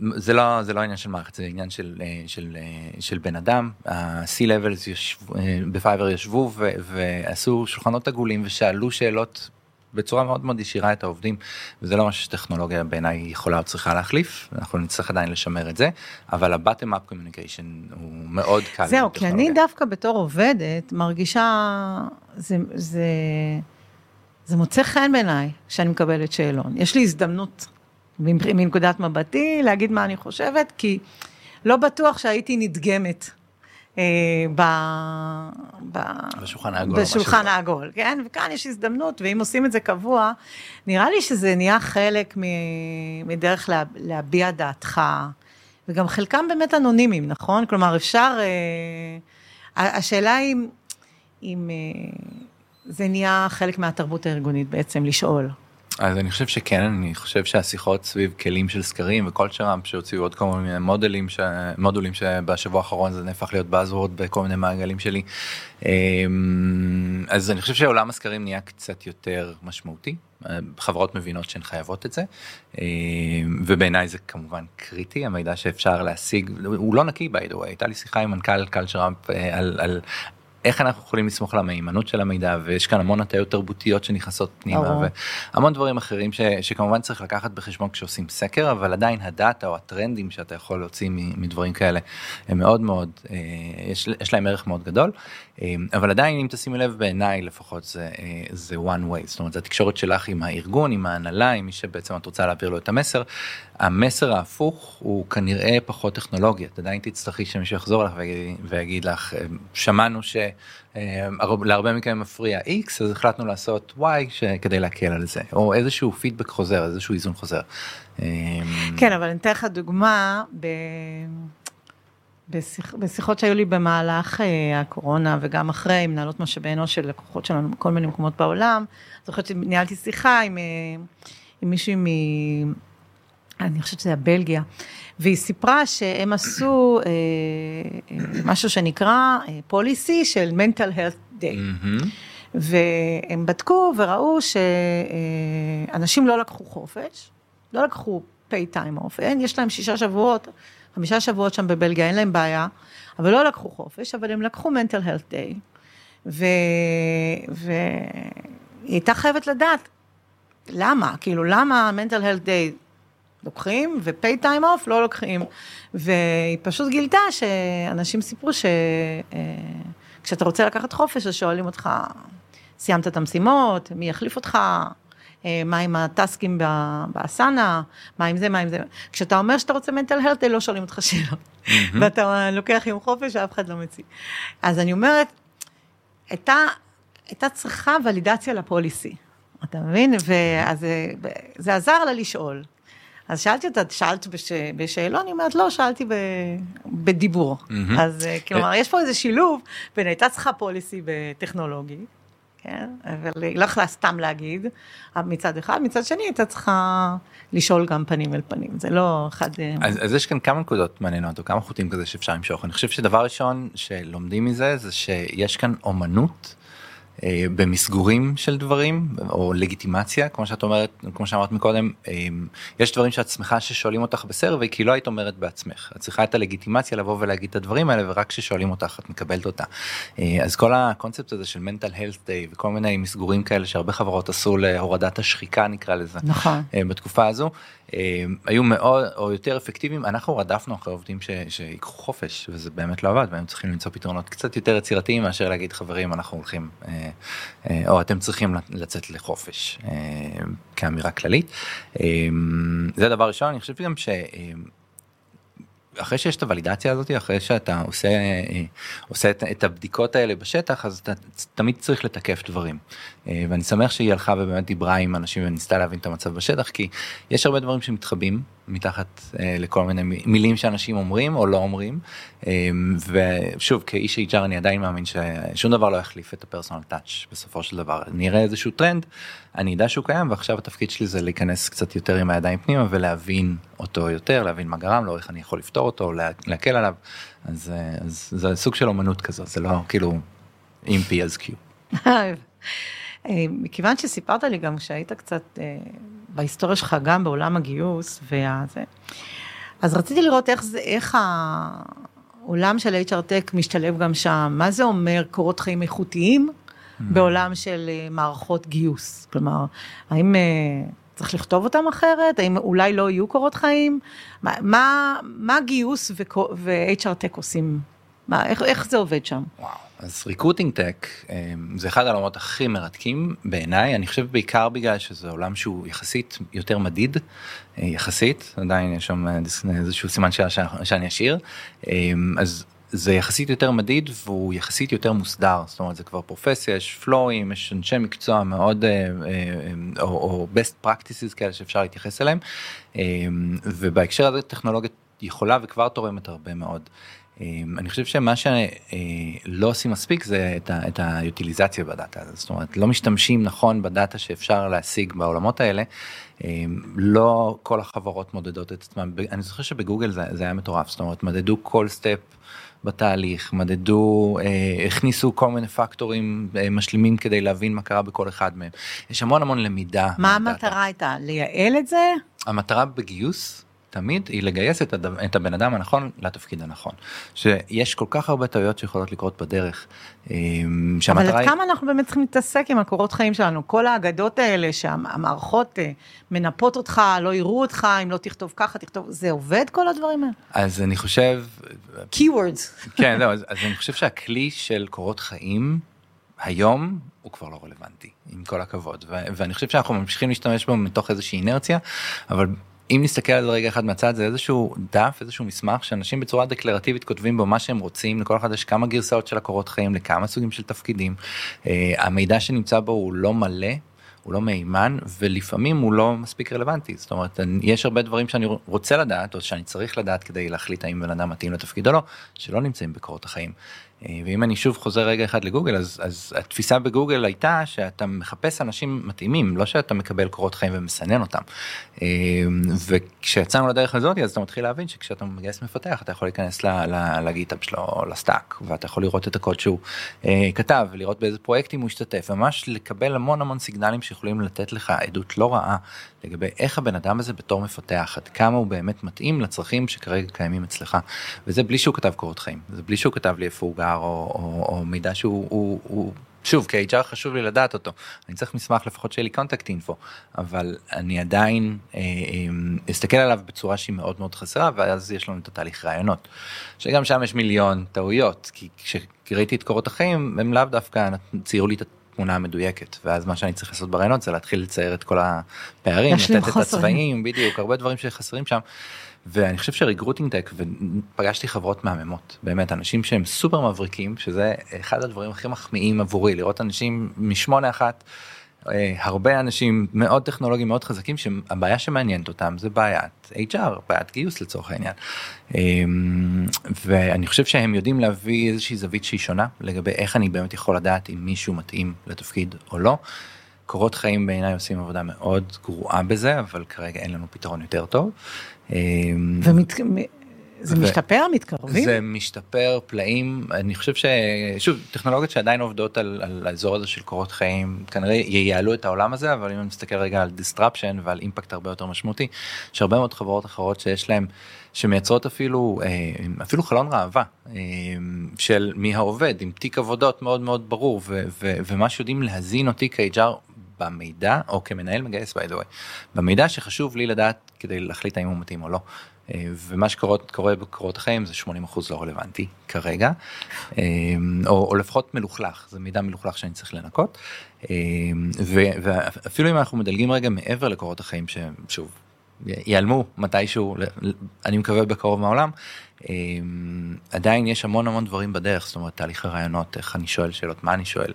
זה לא זה לא עניין של מערכת זה עניין של אה, של אה, של בן אדם. ה-C levels ישבו, אה, בפייבר ישבו ו, ועשו שולחנות עגולים ושאלו שאלות בצורה מאוד מאוד ישירה את העובדים וזה לא משהו שטכנולוגיה בעיניי יכולה או צריכה להחליף. אנחנו נצטרך עדיין לשמר את זה אבל ה-bottom up communication הוא מאוד קל. זהו כי אני דווקא בתור עובדת מרגישה זה זה זה מוצא חן בעיניי שאני מקבלת שאלון. יש לי הזדמנות מנקודת מבטי, להגיד מה אני חושבת, כי לא בטוח שהייתי נדגמת. אה, ב, ב, בשולחן העגול. בשולחן העגול, כן? וכאן יש הזדמנות, ואם עושים את זה קבוע, נראה לי שזה נהיה חלק מדרך לה, להביע דעתך, וגם חלקם באמת אנונימיים, נכון? כלומר, אפשר... אה, השאלה היא אם, אם אה, זה נהיה חלק מהתרבות הארגונית בעצם, לשאול. אז אני חושב שכן, אני חושב שהשיחות סביב כלים של סקרים וכל שרם שהוציאו עוד כל מיני מודלים, ש... מודולים שבשבוע האחרון זה נהפך להיות באזוורד בכל מיני מעגלים שלי. אמ, אז אני חושב שעולם הסקרים נהיה קצת יותר משמעותי, חברות מבינות שהן חייבות את זה, אמ, ובעיניי זה כמובן קריטי, המידע שאפשר להשיג, הוא לא נקי by the way, הייתה לי שיחה עם מנכ"ל קלצ'ראמפ אה, על, על איך אנחנו יכולים לסמוך על המהימנות של המידע ויש כאן המון הטיות תרבותיות שנכנסות פנימה והמון דברים אחרים ש, שכמובן צריך לקחת בחשבון כשעושים סקר אבל עדיין הדאטה או הטרנדים שאתה יכול להוציא מדברים כאלה הם מאוד מאוד אה, יש, יש להם ערך מאוד גדול אבל עדיין אם תשימי לב בעיניי לפחות זה אה, זה one way זאת אומרת זה התקשורת שלך עם הארגון עם ההנהלה עם מי שבעצם את רוצה להעביר לו את המסר המסר ההפוך הוא כנראה פחות טכנולוגיה את עדיין תצטרכי שמישהו יחזור לך ויגיד, ויגיד לך שמענו ש. אה, מכם מפריע x אז החלטנו לעשות y כדי להקל על זה או איזשהו פידבק חוזר איזשהו איזון חוזר. אה, כן אבל אני אתן לך דוגמה ב... בשיח, בשיחות שהיו לי במהלך אה, הקורונה וגם אחרי עם מנהלות משאבי אנוש של לקוחות שלנו בכל מיני מקומות בעולם, זוכרת שניהלתי שיחה עם, עם מישהי אני חושבת שזה היה בלגיה, והיא סיפרה שהם עשו אה, אה, משהו שנקרא אה, של mental health day. Mm-hmm. והם בדקו וראו שאנשים לא לקחו חופש, לא לקחו pay time off, אין, יש להם שישה שבועות, חמישה שבועות שם בבלגיה, אין להם בעיה, אבל לא לקחו חופש, אבל הם לקחו mental health day, והיא הייתה חייבת לדעת למה, כאילו למה mental health day לוקחים, ו-pay time off לא לוקחים. והיא פשוט גילתה שאנשים סיפרו שכשאתה אה, רוצה לקחת חופש, אז שואלים אותך, סיימת את המשימות, מי יחליף אותך, מה עם הטסקים באסנה, מה עם זה, מה עם זה. כשאתה אומר שאתה רוצה mental health, לא שואלים אותך שאלות. ואתה לוקח יום חופש, אף אחד לא מציע. אז אני אומרת, הייתה, הייתה צריכה ולידציה לפוליסי, אתה מבין? ואז זה עזר לה לשאול. אז שאלתי אותה, שאלת בש... בשאלון? היא אומרת, לא, שאלתי ב... בדיבור. Mm-hmm. אז אה, כלומר, יש פה איזה שילוב בין הייתה צריכה פוליסי בטכנולוגי, כן? אבל היא לא יכלה סתם להגיד, מצד אחד, מצד שני הייתה צריכה לשאול גם פנים אל פנים, זה לא אחד... אה, אז, אז יש כאן כמה נקודות מעניינות, או כמה חוטים כזה שאפשר למשוך. אני חושב שדבר ראשון שלומדים מזה, זה שיש כאן אומנות. אה, במסגורים של דברים או לגיטימציה כמו שאת אומרת כמו שאמרת מקודם אה, יש דברים שאת שמחה ששואלים אותך בסרבי כי לא היית אומרת בעצמך. את צריכה את הלגיטימציה לבוא ולהגיד את הדברים האלה ורק כששואלים אותך את מקבלת אותה. אה, אז כל הקונספט הזה של mental health day וכל מיני מסגורים כאלה שהרבה חברות עשו להורדת השחיקה נקרא לזה נכון. בתקופה הזו היו מאוד או יותר אפקטיביים אנחנו רדפנו אחרי עובדים שיקחו חופש וזה באמת לא עבד והם צריכים למצוא פתרונות קצת יותר יצירתיים מאשר להגיד חברים אנחנו הולכים אה, או אתם צריכים לצאת לחופש אה, כאמירה כללית. אה, זה דבר ראשון אני חושב גם ש... אחרי שיש את הוולידציה הזאת אחרי שאתה עושה עושה את הבדיקות האלה בשטח אז אתה תמיד צריך לתקף דברים ואני שמח שהיא הלכה ובאמת דיברה עם אנשים וניסתה להבין את המצב בשטח כי יש הרבה דברים שמתחבאים מתחת אה, לכל מיני מילים שאנשים אומרים או לא אומרים. אה, ושוב כאיש HR אני עדיין מאמין ששום דבר לא יחליף את הפרסונל טאץ' בסופו של דבר. נראה איזשהו טרנד אני אדע שהוא קיים ועכשיו התפקיד שלי זה להיכנס קצת יותר עם הידיים פנימה ולהבין אותו יותר להבין מה גרם לו איך אני יכול לפתור אותו להקל עליו. אז, אה, אז זה סוג של אומנות כזאת זה לא כאילו עם פי אז קיו. מכיוון שסיפרת לי גם שהיית קצת בהיסטוריה שלך גם בעולם הגיוס והזה. אז רציתי לראות איך זה, איך העולם של HR Tech משתלב גם שם, מה זה אומר קורות חיים איכותיים mm. בעולם של אה, מערכות גיוס, כלומר, האם אה, צריך לכתוב אותם אחרת, האם אולי לא יהיו קורות חיים, מה, מה, מה גיוס ו-HR Tech עושים, מה, איך, איך זה עובד שם? וואו. אז recruiting tech אמ, זה אחד העולמות הכי מרתקים בעיניי. אני חושב בעיקר בגלל שזה עולם שהוא יחסית יותר מדיד אה, יחסית. עדיין יש שם איזשהו סימן שאלה שאני אשאיר. אמ, אז זה יחסית יותר מדיד והוא יחסית יותר מוסדר. זאת אומרת זה כבר פרופסיה יש פלואים יש אנשי מקצוע מאוד אה, אה, או, או best practices כאלה שאפשר להתייחס אליהם. אמ, ובהקשר הזה טכנולוגיה יכולה וכבר תורמת הרבה מאוד. אמ, אני חושב שמה שלא עושים מספיק זה את ה utilization בדאטה הזאת, זאת אומרת לא משתמשים נכון בדאטה שאפשר להשיג בעולמות האלה, אמ, לא כל החברות מודדות את עצמם, אני זוכר שבגוגל זה, זה היה מטורף, זאת אומרת מדדו כל step בתהליך, מדדו, אה, הכניסו כל מיני פקטורים אה, משלימים כדי להבין מה קרה בכל אחד מהם. יש המון המון למידה. מה המטרה הייתה? לייעל את זה? המטרה בגיוס תמיד היא לגייס את, הד... את הבן אדם הנכון לתפקיד הנכון. שיש כל כך הרבה טעויות שיכולות לקרות בדרך. אמ, אבל עד כמה אנחנו באמת צריכים להתעסק עם הקורות חיים שלנו, כל האגדות האלה שהמערכות אה, מנפות אותך, לא יראו אותך, אם לא תכתוב ככה, תכתוב, זה עובד כל הדברים האלה? אז אני חושב... keywords. כן, לא, אז, אז אני חושב שהכלי של קורות חיים היום הוא כבר לא רלוונטי עם כל הכבוד ו- ואני חושב שאנחנו ממשיכים להשתמש בו מתוך איזושהי אינרציה אבל אם נסתכל על רגע אחד מהצד זה איזשהו דף איזשהו מסמך שאנשים בצורה דקלרטיבית כותבים בו מה שהם רוצים לכל אחד יש כמה גרסאות של הקורות חיים לכמה סוגים של תפקידים uh, המידע שנמצא בו הוא לא מלא. הוא לא מהימן ולפעמים הוא לא מספיק רלוונטי זאת אומרת יש הרבה דברים שאני רוצה לדעת או שאני צריך לדעת כדי להחליט האם בן אדם מתאים לתפקיד או לא שלא נמצאים בקורות החיים. אה, ואם אני שוב חוזר רגע אחד לגוגל אז אז התפיסה בגוגל הייתה שאתה מחפש אנשים מתאימים לא שאתה מקבל קורות חיים ומסנן אותם. אה, וכשיצאנו לדרך הזאת אז אתה מתחיל להבין שכשאתה מגייס מפתח אתה יכול להיכנס לגיטאב שלו לסטאק ואתה יכול לראות את הקוד שהוא אה, כתב ולראות באיזה פרויקטים הוא השתתף ממש לקבל המון המון סיגנלים שיכולים לתת לך עדות לא רעה לגבי איך הבן אדם הזה בתור מפתח עד כמה הוא באמת מתאים לצרכים שכרגע קיימים אצלך. וזה בלי שהוא כתב קורות חיים. זה בלי שהוא כתב לי איפה הוא גר או, או, או מידע שהוא הוא, הוא, שוב כ-HR חשוב לי לדעת אותו. אני צריך מסמך לפחות שיהיה לי קונטקט אינפו אבל אני עדיין אה, אה, אסתכל עליו בצורה שהיא מאוד מאוד חסרה ואז יש לנו את התהליך רעיונות. שגם שם יש מיליון טעויות כי כשראיתי את קורות החיים הם לאו דווקא ציירו לי את התמונה המדויקת ואז מה שאני צריך לעשות ברעיונות זה להתחיל לצייר את כל הפערים לתת את הצבעים בדיוק הרבה דברים שחסרים שם. ואני חושב שריגרוטינג טק ופגשתי חברות מהממות באמת אנשים שהם סופר מבריקים שזה אחד הדברים הכי מחמיאים עבורי לראות אנשים משמונה אחת. אה, הרבה אנשים מאוד טכנולוגיים מאוד חזקים שהבעיה שמעניינת אותם זה בעיית HR בעיית גיוס לצורך העניין. אמ, ואני חושב שהם יודעים להביא איזושהי זווית שהיא שונה לגבי איך אני באמת יכול לדעת אם מישהו מתאים לתפקיד או לא. קורות חיים בעיניי עושים עבודה מאוד גרועה בזה אבל כרגע אין לנו פתרון יותר טוב. אמ, ומת... זה משתפר? מתקרבים? זה משתפר פלאים. אני חושב ששוב טכנולוגיות שעדיין עובדות על, על האזור הזה של קורות חיים כנראה ייעלו את העולם הזה אבל אם אני מסתכל רגע על disruption ועל אימפקט הרבה יותר משמעותי יש הרבה מאוד חברות אחרות שיש להם שמייצרות אפילו אה, אפילו חלון ראווה אה, של מי העובד עם תיק עבודות מאוד מאוד ברור ו, ו, ומה שיודעים להזין אותי כ-HR במידע או כמנהל מגייס by the way במידע שחשוב לי לדעת כדי להחליט האם הוא מתאים או לא. אה, ומה שקורה בקורות החיים זה 80% לא רלוונטי כרגע אה, או, או לפחות מלוכלך זה מידע מלוכלך שאני צריך לנקות. אה, ואפילו אם אנחנו מדלגים רגע מעבר לקורות החיים ששוב ייעלמו מתישהו אני מקווה בקרוב מהעולם עדיין יש המון המון דברים בדרך זאת אומרת תהליך הרעיונות איך אני שואל שאלות מה אני שואל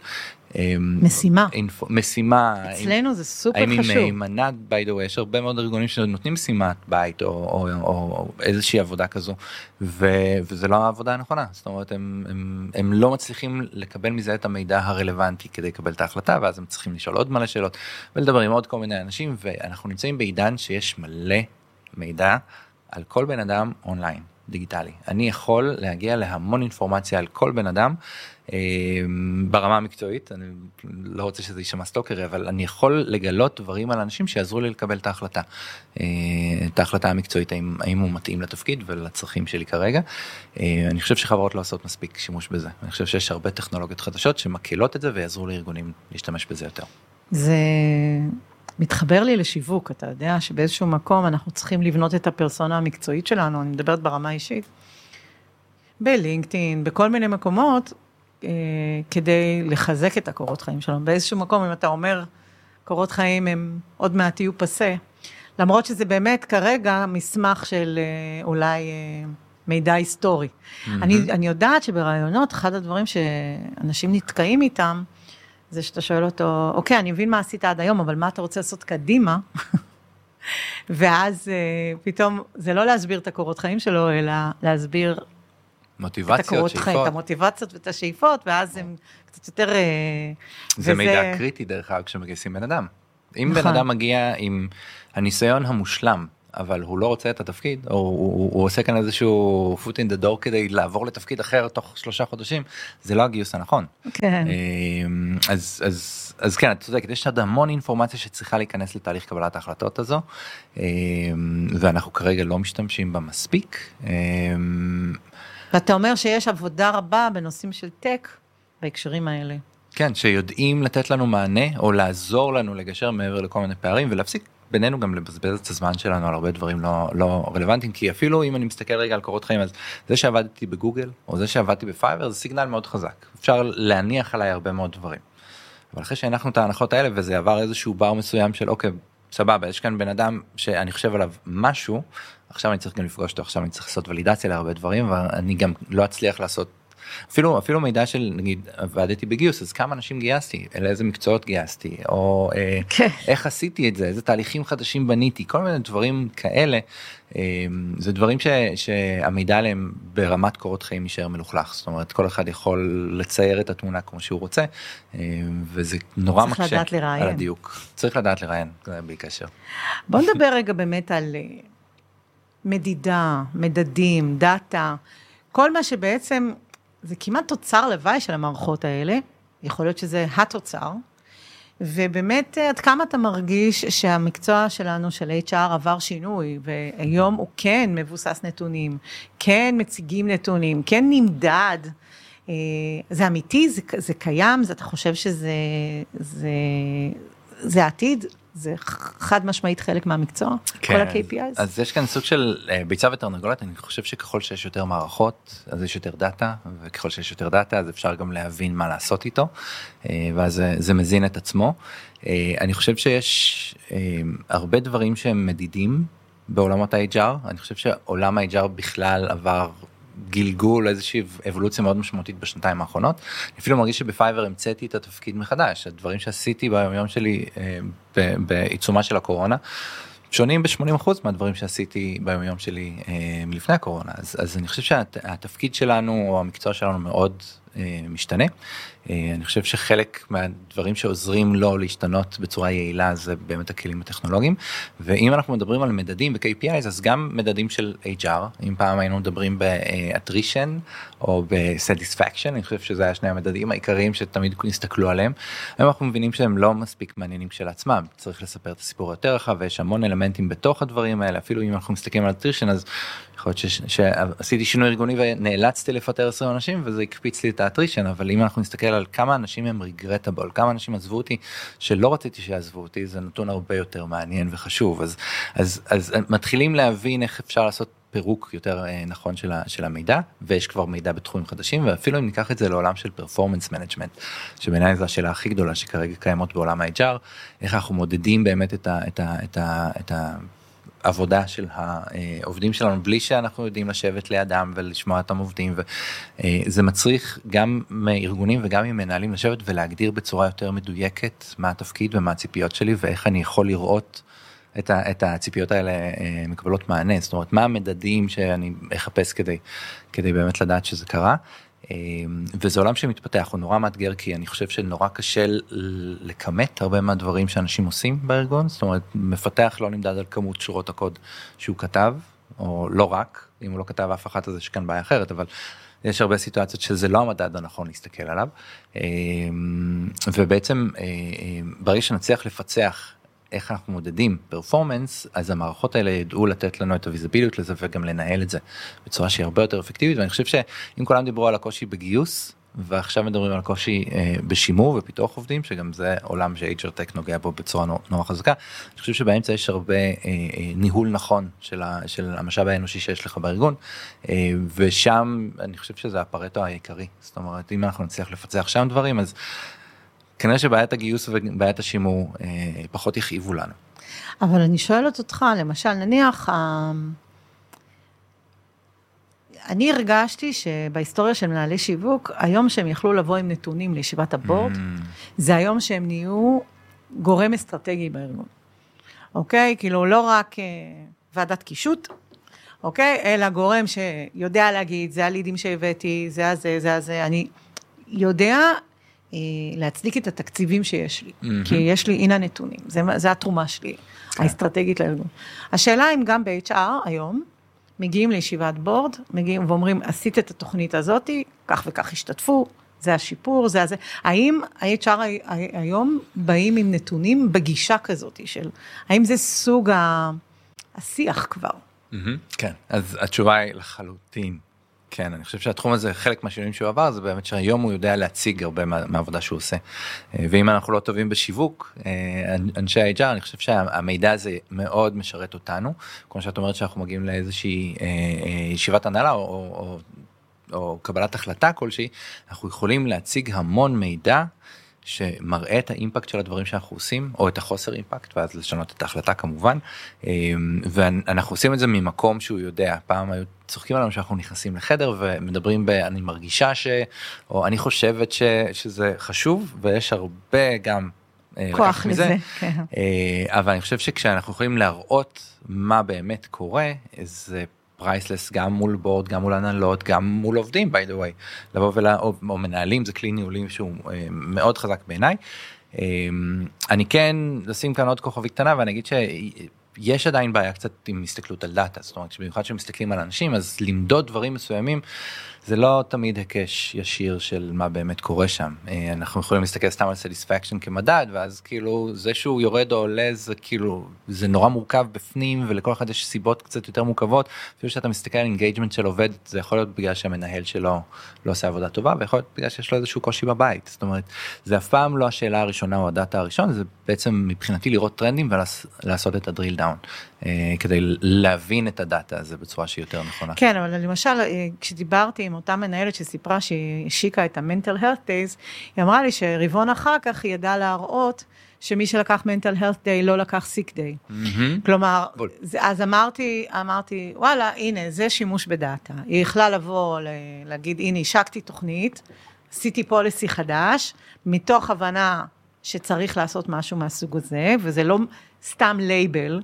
אמ, משימה. אינפו, משימה. אצלנו זה סופר האם חשוב. האם עם מנת by the way יש הרבה מאוד ארגונים שנותנים משימת בית או, או, או, או איזושהי עבודה כזו ו, וזה לא העבודה הנכונה זאת אומרת הם, הם, הם לא מצליחים לקבל מזה את המידע הרלוונטי כדי לקבל את ההחלטה ואז הם צריכים לשאול עוד מלא שאלות ולדבר עם עוד כל מיני אנשים ואנחנו נמצאים בעידן שיש מלא מידע על כל בן אדם אונליין דיגיטלי אני יכול להגיע להמון אינפורמציה על כל בן אדם. אמ, ברמה המקצועית אני לא רוצה שזה יישמע סטוקרי אבל אני יכול לגלות דברים על אנשים שיעזרו לי לקבל את ההחלטה. אה, את ההחלטה המקצועית האם, האם הוא מתאים לתפקיד ולצרכים שלי כרגע. אה, אני חושב שחברות לא עושות מספיק שימוש בזה אני חושב שיש הרבה טכנולוגיות חדשות שמקהילות את זה ויעזרו לארגונים להשתמש בזה יותר. זה מתחבר לי לשיווק אתה יודע שבאיזשהו מקום אנחנו צריכים לבנות את הפרסונה המקצועית שלנו אני מדברת ברמה אישית. בלינקדאין בכל מיני מקומות אה, כדי לחזק את הקורות חיים שלנו. באיזשהו מקום, אם אתה אומר, קורות חיים הם עוד מעט יהיו פסה, למרות שזה באמת כרגע מסמך של אה, אולי אה, מידע היסטורי. Mm-hmm. אני, אני יודעת שברעיונות, אחד הדברים שאנשים נתקעים איתם, זה שאתה שואל אותו, אוקיי, אני מבין מה עשית עד היום, אבל מה אתה רוצה לעשות קדימה? ואז פתאום, זה לא להסביר את הקורות חיים שלו, אלא להסביר מוטיבציות, שאיפות. את המוטיבציות ואת השאיפות, ואז הם קצת יותר... אה, זה וזה... מידע קריטי דרך אגב כשמגייסים בן אדם. אם נכון. בן אדם מגיע עם הניסיון המושלם, אבל הוא לא רוצה את התפקיד, או הוא, הוא, הוא עושה כאן איזשהו foot in the door כדי לעבור לתפקיד אחר תוך שלושה חודשים, זה לא הגיוס הנכון. כן. אמ, אז, אז, אז כן, את צודקת, יש עוד המון אינפורמציה שצריכה להיכנס לתהליך קבלת ההחלטות הזו, אמ, ואנחנו כרגע לא משתמשים בה מספיק. אמ, ואתה אומר שיש עבודה רבה בנושאים של טק בהקשרים האלה. כן, שיודעים לתת לנו מענה או לעזור לנו לגשר מעבר לכל מיני פערים ולהפסיק בינינו גם לבזבז את הזמן שלנו על הרבה דברים לא, לא רלוונטיים כי אפילו אם אני מסתכל רגע על קורות חיים אז זה שעבדתי בגוגל או זה שעבדתי בפייבר זה סיגנל מאוד חזק אפשר להניח עליי הרבה מאוד דברים. אבל אחרי שהנחנו את ההנחות האלה וזה עבר איזשהו בר מסוים של אוקיי סבבה יש כאן בן אדם שאני חושב עליו משהו עכשיו אני צריך גם לפגוש אותו עכשיו אני צריך לעשות ולידציה להרבה דברים ואני גם לא אצליח לעשות אפילו אפילו מידע של נגיד עבדתי בגיוס אז כמה אנשים גייסתי? לאיזה מקצועות גייסתי? או אה, כן. איך עשיתי את זה? איזה תהליכים חדשים בניתי? כל מיני דברים כאלה. אה, זה דברים ש, שהמידע עליהם ברמת קורות חיים יישאר מלוכלך. זאת אומרת כל אחד יכול לצייר את התמונה כמו שהוא רוצה אה, וזה נורא צריך מקשה לדעת לראיין. על הדיוק. צריך לדעת לראיין זה בלי קשר. בוא נדבר רגע באמת על מדידה, מדדים, דאטה, כל מה שבעצם, זה כמעט תוצר לוואי של המערכות האלה, יכול להיות שזה התוצר, ובאמת, אה, עד כמה אתה מרגיש שהמקצוע שלנו, של HR, עבר שינוי, והיום הוא כן מבוסס נתונים, כן מציגים נתונים, כן נמדד. אה, זה אמיתי, זה, זה קיים, זה, אתה חושב שזה זה, זה העתיד? זה חד משמעית חלק מהמקצוע? כל ה-KPIs? כן. אז יש כאן סוג של אה, ביצה ותרנגולת, אני חושב שככל שיש יותר מערכות, אז יש יותר דאטה, וככל שיש יותר דאטה, אז אפשר גם להבין מה לעשות איתו, אה, ואז זה, זה מזין את עצמו. אה, אני חושב שיש הרבה דברים שהם מדידים בעולמות ה-HR, אני חושב שעולם ה-HR בכלל עבר גלגול איזושהי אבולוציה מאוד משמעותית בשנתיים האחרונות. אני אפילו מרגיש שבפייבר המצאתי את התפקיד מחדש, הדברים שעשיתי ביום יום שלי אה, בעיצומה של הקורונה. שונים ב-80% מהדברים שעשיתי ביום יום שלי אה, לפני הקורונה אז, אז אני חושב שהתפקיד שלנו או המקצוע שלנו מאוד אה, משתנה. אה, אני חושב שחלק מהדברים שעוזרים לו להשתנות בצורה יעילה זה באמת הכלים הטכנולוגיים ואם אנחנו מדברים על מדדים ו-KPIs אז גם מדדים של HR אם פעם היינו מדברים ב-attrition או ב-satisfaction אני חושב שזה היה שני המדדים העיקריים שתמיד הסתכלו עליהם. היום אנחנו מבינים שהם לא מספיק מעניינים כשלעצמם צריך לספר את הסיפור יותר רחב ויש המון אלמנטים בתוך הדברים האלה אפילו אם אנחנו מסתכלים על attrition אז יכול להיות שעשיתי שינוי ארגוני ונאלצתי לפטר 20 אנשים וזה הקפיץ לי את ה attrition אבל אם אנחנו נסתכל על כמה אנשים הם regrettable כמה אנשים עזבו אותי שלא רציתי שיעזבו אותי זה נתון הרבה יותר מעניין וחשוב. אז אז אז מתחילים להבין איך אפשר לעשות פירוק יותר אה, נכון של, ה, של המידע ויש כבר מידע בתחומים חדשים ואפילו אם ניקח את זה לעולם של performance management שבעיניי זו השאלה הכי גדולה שכרגע קיימות בעולם ה-HR איך אנחנו מודדים באמת את ה... את ה, את ה, את ה עבודה של העובדים שלנו בלי שאנחנו יודעים לשבת לידם ולשמוע אותם עובדים וזה מצריך גם מארגונים וגם ממנהלים לשבת ולהגדיר בצורה יותר מדויקת מה התפקיד ומה הציפיות שלי ואיך אני יכול לראות את, ה, את הציפיות האלה אה, מקבלות מענה זאת אומרת מה המדדים שאני אחפש כדי כדי באמת לדעת שזה קרה. אמ, וזה עולם שמתפתח הוא נורא מאתגר כי אני חושב שנורא קשה לכמת הרבה מהדברים שאנשים עושים בארגון. זאת אומרת מפתח לא נמדד על כמות שורות הקוד שהוא כתב או לא רק. אם הוא לא כתב אף אחת אז יש כאן בעיה אחרת אבל יש הרבה סיטואציות שזה לא המדד הנכון להסתכל עליו. אמ, ובעצם אה, אה, ברגע שנצליח לפצח איך אנחנו מודדים פרפורמנס אז המערכות האלה ידעו לתת לנו את הוויזביליות לזה וגם לנהל את זה בצורה שהיא הרבה יותר אפקטיבית ואני חושב שאם כולם דיברו על הקושי בגיוס ועכשיו מדברים על קושי אה, בשימור ופיתוח עובדים שגם זה עולם ש-HR Tech נוגע בו בצורה נורא חזקה. אני חושב שבאמצע יש הרבה אה, אה, ניהול נכון של, ה, של המשאב האנושי שיש לך בארגון אה, ושם אני חושב שזה הפרטו העיקרי זאת אומרת אם אנחנו נצליח לפצח שם דברים אז כנראה שבעיית הגיוס ובעיית השימור אה, פחות יכאיבו לנו. אבל אני שואלת אותך, למשל, נניח, אה, אני הרגשתי שבהיסטוריה של מנהלי שיווק, היום שהם יכלו לבוא עם נתונים לישיבת הבורד, mm. זה היום שהם נהיו גורם אסטרטגי בארגון. אוקיי? כאילו, לא רק אה, ועדת קישוט, אוקיי? אלא גורם שיודע להגיד, זה הלידים שהבאתי, זה הזה, זה הזה, אני יודע להצדיק את התקציבים שיש לי, mm-hmm. כי יש לי, הנה הנתונים, זה, זה התרומה שלי, כן. האסטרטגית לארגון. השאלה אם גם ב-HR היום, מגיעים לישיבת בורד, מגיעים ואומרים, עשית את התוכנית הזאתי, כך וכך השתתפו, זה השיפור, זה הזה. האם ה-HR היום באים עם נתונים בגישה כזאת של, האם זה סוג. השיח כבר? Mm-hmm, כן, אז התשובה היא לחלוטין כן, אני חושב שהתחום הזה, חלק מהשינויים שהוא עבר, זה באמת שהיום הוא יודע להציג הרבה מהעבודה שהוא עושה. אה, ואם אנחנו לא טובים בשיווק, אה, אנשי ה-HR, אני חושב שהמידע הזה מאוד משרת אותנו. כמו שאת אומרת שאנחנו מגיעים לאיזושהי אה, ישיבת הנהלה או, או, או קבלת החלטה כלשהי, אנחנו יכולים להציג המון מידע. שמראה את האימפקט של הדברים שאנחנו עושים או את החוסר אימפקט ואז לשנות את ההחלטה כמובן. ואנחנו עושים את זה ממקום שהוא יודע. פעם היו צוחקים עלינו שאנחנו נכנסים לחדר ומדברים ב אני מרגישה ש או אני חושבת ש, שזה חשוב ויש הרבה גם כוח לזה, כן. אבל אני חושב שכשאנחנו יכולים להראות מה באמת קורה זה priceless גם מול board גם מול הנהלות גם מול עובדים by the way לבוא ולה או, או מנהלים זה כלי ניהולים שהוא אה, מאוד חזק בעיניי. אה, אני כן לשים כאן עוד כוכבית קטנה ואני אגיד שיש עדיין בעיה קצת עם הסתכלות על דאטה זאת אומרת שבמיוחד כשמסתכלים על אנשים אז למדוד דברים מסוימים זה לא תמיד היקש ישיר של מה באמת קורה שם. אה, אנחנו יכולים להסתכל סתם על satisfaction כמדד ואז כאילו זה שהוא יורד או עולה זה כאילו זה נורא מורכב בפנים ולכל אחד יש סיבות קצת יותר מורכבות. אפילו שאתה מסתכל על engagement של עובד זה יכול להיות בגלל שהמנהל שלו לא עושה עבודה טובה ויכול להיות בגלל שיש לו איזשהו קושי בבית. זאת אומרת זה אף פעם לא השאלה הראשונה או הדאטה הראשון זה בעצם מבחינתי לראות טרנדים ולעשות את ה drill down אה, כדי להבין את הדאטה הזה בצורה שהיא יותר נכונה. כן אבל למשל אה, כשדיברתי עם אותה מנהלת שסיפרה שהיא השיקה את ה-mental health days, היא אמרה לי שרבעון אחר כך היא ידעה להראות שמי שלקח mental health day לא לקח sick day. Mm-hmm. כלומר, זה, אז אמרתי, אמרתי, וואלה, הנה, זה שימוש בדאטה. היא יכלה לבוא, להגיד, הנה, השקתי תוכנית, עשיתי policy חדש, מתוך הבנה שצריך לעשות משהו מהסוג הזה, וזה לא סתם לייבל.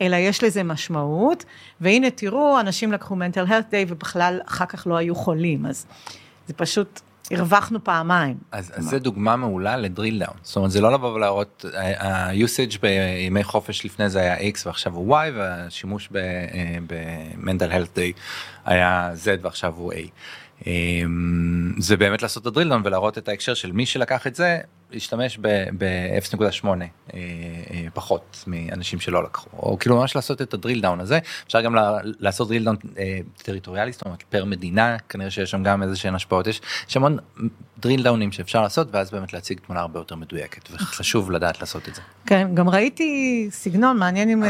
אלא יש לזה משמעות, והנה תראו, אנשים לקחו mental health day ובכלל אחר כך לא היו חולים, אז זה פשוט הרווחנו פעמיים. אז, אז זה דוגמה מעולה ל drill down, זאת אומרת זה לא לבוא ולהראות, ה-usage בימי חופש לפני זה היה x ועכשיו הוא y והשימוש ב-mental health day היה z ועכשיו הוא a. אמ, זה באמת לעשות את ה drill down ולהראות את ההקשר של מי שלקח את זה להשתמש ב-0.8 אה, אה, פחות מאנשים שלא לקחו או כאילו ממש לעשות את ה drill down הזה אפשר גם לעשות drill down אה, טריטוריאלי זאת אומרת פר מדינה כנראה שיש שם גם איזה שהן השפעות יש, המון drill down ים שאפשר לעשות ואז באמת להציג תמונה הרבה יותר מדויקת וחשוב לדעת לעשות את זה. כן גם ראיתי סגנון מעניין אם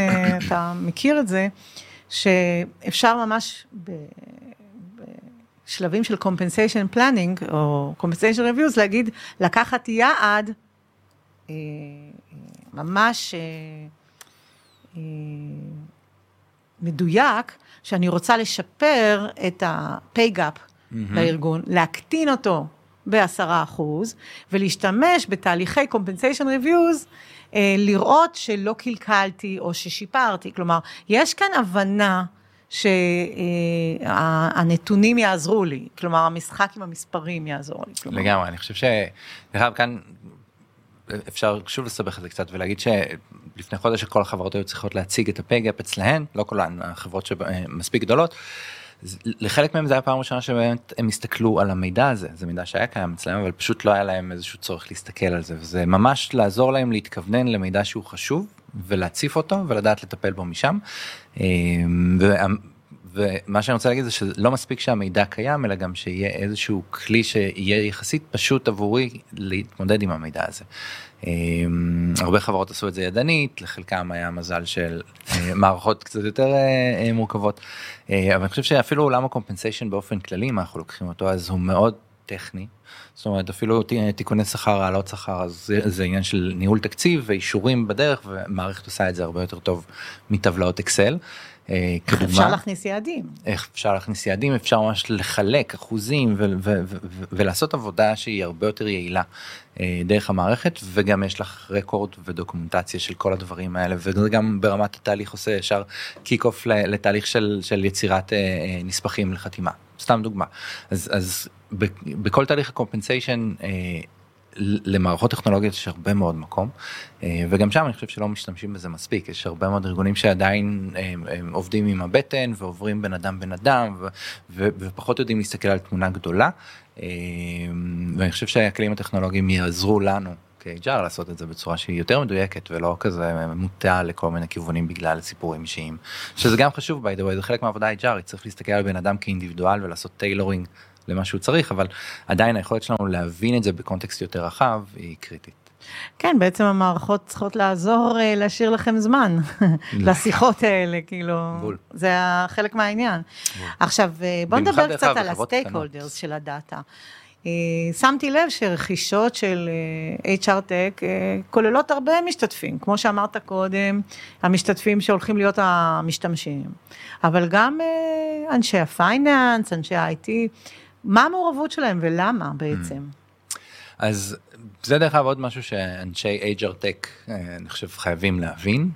אתה מכיר את זה שאפשר ממש. ב... שלבים של compensation planning או compensation reviews, להגיד, לקחת יעד אה, ממש אה, אה, מדויק, שאני רוצה לשפר את ה-pay gap mm-hmm. בארגון, להקטין אותו בעשרה אחוז, ולהשתמש בתהליכי compensation reviews, לראות שלא קלקלתי או ששיפרתי. כלומר, יש כאן הבנה שהנתונים יעזרו לי, כלומר המשחק עם המספרים יעזור לי. כלומר. לגמרי, אני חושב שדרך כאן אפשר שוב לסבך את זה קצת ולהגיד שלפני חודש כל החברות היו צריכות להציג את ה pay gap אצלהן, לא כולן, החברות שמספיק גדולות. לחלק מהם זה היה פעם ראשונה שבאמת הם הסתכלו על המידע הזה זה מידע שהיה קיים אצלם אבל פשוט לא היה להם איזשהו צורך להסתכל על זה וזה ממש לעזור להם להתכוונן למידע שהוא חשוב ולהציף אותו ולדעת לטפל בו משם. אמ, ומה שאני רוצה להגיד זה שלא מספיק שהמידע קיים אלא גם שיהיה איזשהו כלי שיהיה יחסית פשוט עבורי להתמודד עם המידע הזה. אמ, הרבה חברות עשו את זה ידנית לחלקם היה מזל של אה, מערכות קצת יותר אה, אה, מורכבות אבל אני חושב שאפילו עולם הקומפנסיישן באופן כללי אם אנחנו לוקחים אותו אז הוא מאוד טכני. זאת אומרת אפילו תיקוני שכר העלות שכר אז זה, זה עניין של ניהול תקציב ואישורים בדרך ומערכת עושה את זה הרבה יותר טוב מטבלאות אקסל. אה, איך אפשר להכניס יעדים? איך אפשר להכניס יעדים אפשר ממש לחלק אחוזים ולעשות עבודה שהיא הרבה יותר יעילה אה, דרך המערכת וגם יש לך רקורד ודוקומנטציה של כל הדברים האלה וזה גם ברמת התהליך עושה ישר קיק אוף לתהליך של, של יצירת אה, נספחים לחתימה סתם דוגמה אז אז בכל תהליך הקומפנסיישן למערכות טכנולוגיות יש הרבה מאוד מקום אה, וגם שם אני חושב שלא משתמשים בזה מספיק. יש הרבה מאוד ארגונים שעדיין הם, אה, הם עובדים עם הבטן ועוברים בין אדם בין אדם ו, ו, ופחות יודעים להסתכל על תמונה גדולה אה, ואני חושב שהכלים הטכנולוגיים יעזרו לנו כ-HR לעשות את זה בצורה שהיא יותר מדויקת ולא כזה מוטה לכל מיני כיוונים בגלל סיפורים אישיים. שזה גם חשוב by the way זה חלק מהעבודה HR צריך להסתכל על בן אדם כאינדיבידואל ולעשות tailoring למה שהוא צריך אבל עדיין היכולת שלנו להבין את זה בקונטקסט יותר רחב היא קריטית. כן בעצם המערכות צריכות לעזור אה, להשאיר לכם זמן לשיחות האלה כאילו בול. זה חלק מהעניין. בול. עכשיו אה, בוא נדבר קצת על ה stakeholders של הדאטה. אה, שמתי לב שרכישות של HR Tech כוללות הרבה משתתפים, כמו שאמרת קודם, המשתתפים שהולכים להיות המשתמשים, אבל גם אנשי הפייננס, אנשי ה-IT, מה המעורבות שלהם ולמה בעצם? אז זה דרך אגב עוד משהו שאנשי HR Tech אני חושב חייבים להבין,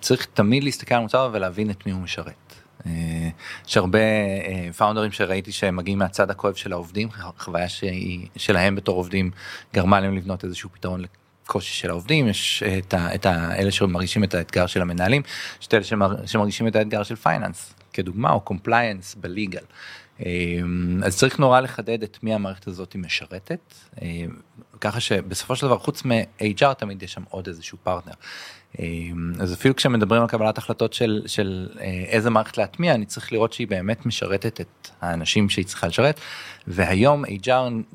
צריך תמיד להסתכל על המוצר ולהבין את מי הוא משרת. אה, יש הרבה פאונדרים אה, שראיתי שהם מגיעים מהצד הכואב של העובדים, חוויה שהיא שלהם בתור עובדים גרמה להם לבנות איזשהו פתרון לקושי של העובדים, יש את, ה, את ה, אלה שמרגישים את האתגר של המנהלים, יש את אלה שמר, שמרגישים את האתגר של finance, כדוגמה, או compliance ב legal. אה, אז צריך נורא לחדד את מי המערכת הזאת משרתת, ככה שבסופו של דבר חוץ מ-HR תמיד יש שם עוד איזשהו פרטנר. אמ, אז אפילו כשמדברים על קבלת החלטות של, של אה, איזה מערכת להטמיע, אני צריך לראות שהיא באמת משרתת את האנשים שהיא צריכה לשרת, והיום HR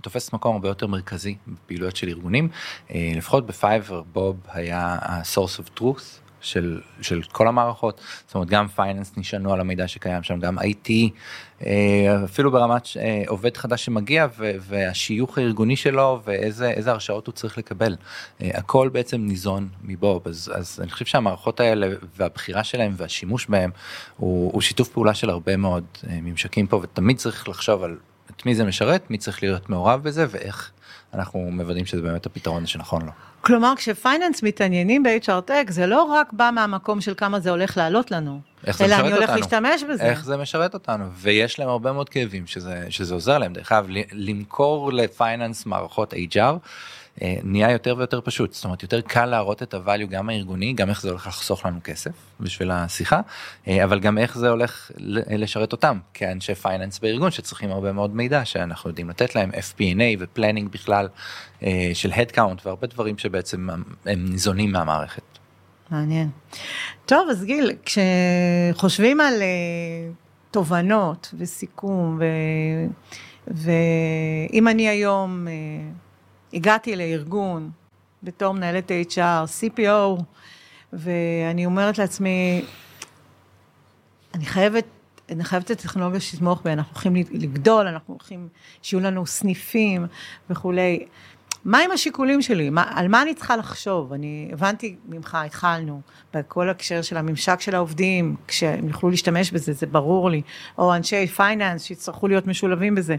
תופס מקום הרבה יותר מרכזי בפעילויות של ארגונים, אה, לפחות בפייבר בוב היה ה-source of truth. של, של כל המערכות, זאת אומרת גם finance נשענו על המידע שקיים שם, גם IT, אה, אפילו ברמת אה, עובד חדש שמגיע והשיוך הארגוני שלו ואיזה הרשאות הוא צריך לקבל. אה, הכל בעצם ניזון מבוב, אז, אז אני חושב שהמערכות האלה והבחירה שלהם והשימוש בהם הוא, הוא שיתוף פעולה של הרבה מאוד ממשקים פה ותמיד צריך לחשוב על את מי זה משרת, מי צריך להיות מעורב בזה ואיך אנחנו מוודאים שזה באמת הפתרון שנכון לו. כלומר, כשפייננס מתעניינים ב-HR Tech, זה לא רק בא מהמקום של כמה זה הולך לעלות לנו, אלא אני הולך אותנו. להשתמש בזה. איך זה משרת אותנו, ויש להם הרבה מאוד כאבים שזה, שזה עוזר להם. דרך אגב, למכור לפייננס מערכות HR, נהיה יותר ויותר פשוט, זאת אומרת יותר קל להראות את הvalue גם הארגוני, גם איך זה הולך לחסוך לנו כסף בשביל השיחה, אה, אבל גם איך זה הולך לשרת אותם כאנשי finance בארגון שצריכים הרבה מאוד מידע שאנחנו יודעים לתת להם FP&A ו planning בכלל אה, של Headcount והרבה דברים שבעצם הם ניזונים מהמערכת. מעניין. טוב, אז גיל, כשחושבים על תובנות וסיכום. ואם אני היום הגעתי לארגון בתור מנהלת HR, CPO, ואני אומרת לעצמי, אני חייבת, אני חייבת את הטכנולוגיה שתתמוך בי, אנחנו הולכים לגדול, אנחנו הולכים, שיהיו לנו סניפים וכולי. מה עם השיקולים שלי? מה, על מה אני צריכה לחשוב? אני הבנתי ממך, התחלנו, בכל הקשר של הממשק של העובדים, כשהם יוכלו להשתמש בזה, זה ברור לי, או אנשי פייננס שיצטרכו להיות משולבים בזה.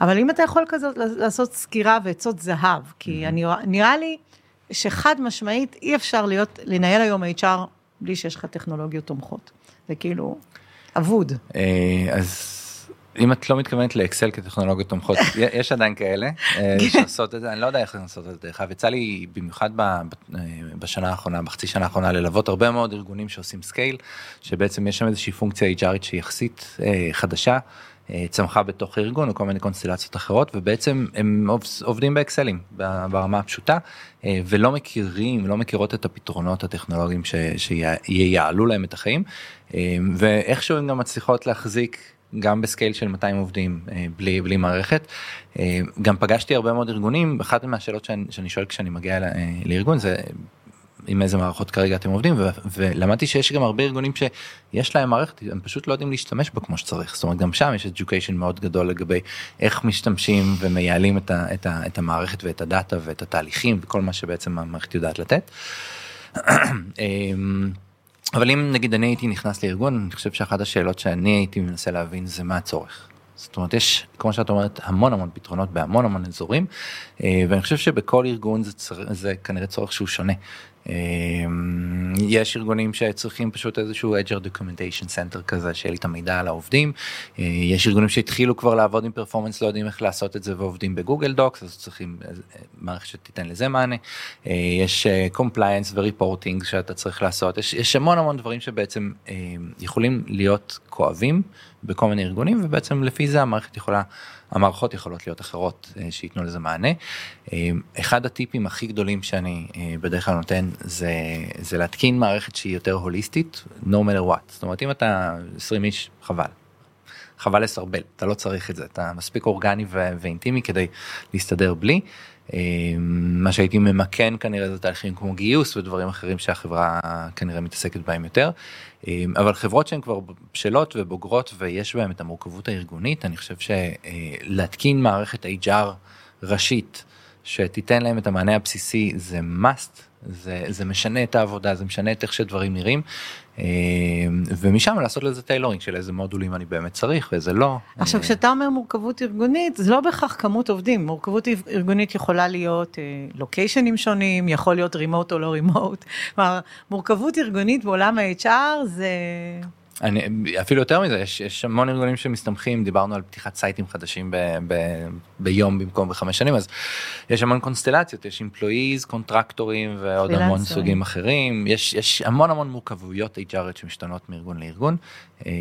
אבל אם אתה יכול כזאת לעשות סקירה ועצות זהב, כי mm-hmm. אני, נראה לי שחד משמעית אי אפשר להיות, לנהל היום HR בלי שיש לך טכנולוגיות תומכות. זה כאילו אבוד. אה, אז... אם את לא מתכוונת לאקסל כטכנולוגיות תומכות יש עדיין כאלה אה, כן. שעושות את זה אני לא יודע איך לעשות את זה אגב יצא לי במיוחד אה, בשנה האחרונה בחצי שנה האחרונה ללוות הרבה מאוד ארגונים שעושים scale שבעצם יש שם איזושהי פונקציה HR ית שהיא יחסית אה, חדשה. צמחה בתוך הארגון או כל מיני קונסטלציות אחרות ובעצם הם עובדים באקסלים ברמה הפשוטה ולא מכירים לא מכירות את הפתרונות הטכנולוגיים שייעלו להם את החיים ואיכשהו הם גם מצליחות להחזיק גם בסקייל של 200 עובדים אה, בלי בלי מערכת. אה, גם פגשתי הרבה מאוד ארגונים אחת מהשאלות שאני, שאני שואל כשאני מגיע אה, לארגון זה עם איזה מערכות כרגע אתם עובדים ולמדתי שיש גם הרבה ארגונים שיש להם מערכת הם פשוט לא יודעים להשתמש בה כמו שצריך זאת אומרת גם שם יש education מאוד גדול לגבי איך משתמשים ומייעלים את, ה- את, ה- את המערכת ואת הדאטה ואת התהליכים וכל מה שבעצם המערכת יודעת לתת. אבל אם נגיד אני הייתי נכנס לארגון, אני חושב שאחת השאלות שאני הייתי מנסה להבין זה מה הצורך. זאת אומרת, יש, כמו שאת אומרת, המון המון פתרונות בהמון המון אזורים, אה, ואני חושב שבכל ארגון זה, צר, זה כנראה צורך שהוא שונה. אמ, יש ארגונים שצריכים פשוט איזשהו edger documentation center כזה שיהיה לי את המידע על העובדים. אה, יש ארגונים שהתחילו כבר לעבוד עם פרפורמנס לא יודעים איך לעשות את זה ועובדים בגוגל דוקס אז צריכים אה, מערכת שתיתן לזה מענה. אה, יש compliance וריפורטינג שאתה צריך לעשות יש, יש המון המון דברים שבעצם יכולים להיות כואבים בכל מיני ארגונים ובעצם לפי זה המערכת יכולה. המערכות יכולות להיות אחרות אה, שייתנו לזה מענה. אה, אחד הטיפים הכי גדולים שאני אה, בדרך כלל נותן זה, זה להתקין מערכת שהיא יותר הוליסטית, no matter what. זאת אומרת אם אתה 20 איש חבל. חבל לסרבל אתה לא צריך את זה אתה מספיק אורגני ואינטימי כדי להסתדר בלי. מה שהייתי ממקן כנראה זה תהליכים כמו גיוס ודברים אחרים שהחברה כנראה מתעסקת בהם יותר. אבל חברות שהן כבר בשלות ובוגרות ויש בהן את המורכבות הארגונית, אני חושב שלהתקין מערכת HR ראשית שתיתן להם את המענה הבסיסי זה must, זה, זה משנה את העבודה, זה משנה את איך שדברים נראים, אה, ומשם לעשות לזה tailoring של איזה מודולים אני באמת צריך ואיזה לא. עכשיו אה, כשאתה אומר מורכבות ארגונית זה לא בהכרח כמות עובדים מורכבות ארגונית יכולה להיות לוקיישנים שונים יכול להיות remote או לא remote. מורכבות ארגונית בעולם ה-HR זה. אני, אפילו יותר מזה, יש, יש המון ארגונים שמסתמכים, דיברנו על פתיחת סייטים חדשים ב, ב, ביום במקום בחמש שנים, אז יש המון קונסטלציות, יש employees, קונטרקטורים ועוד. המון סוגים אחרים, יש, יש המון המון מורכבויות HR שמשתנות מארגון לארגון, אה,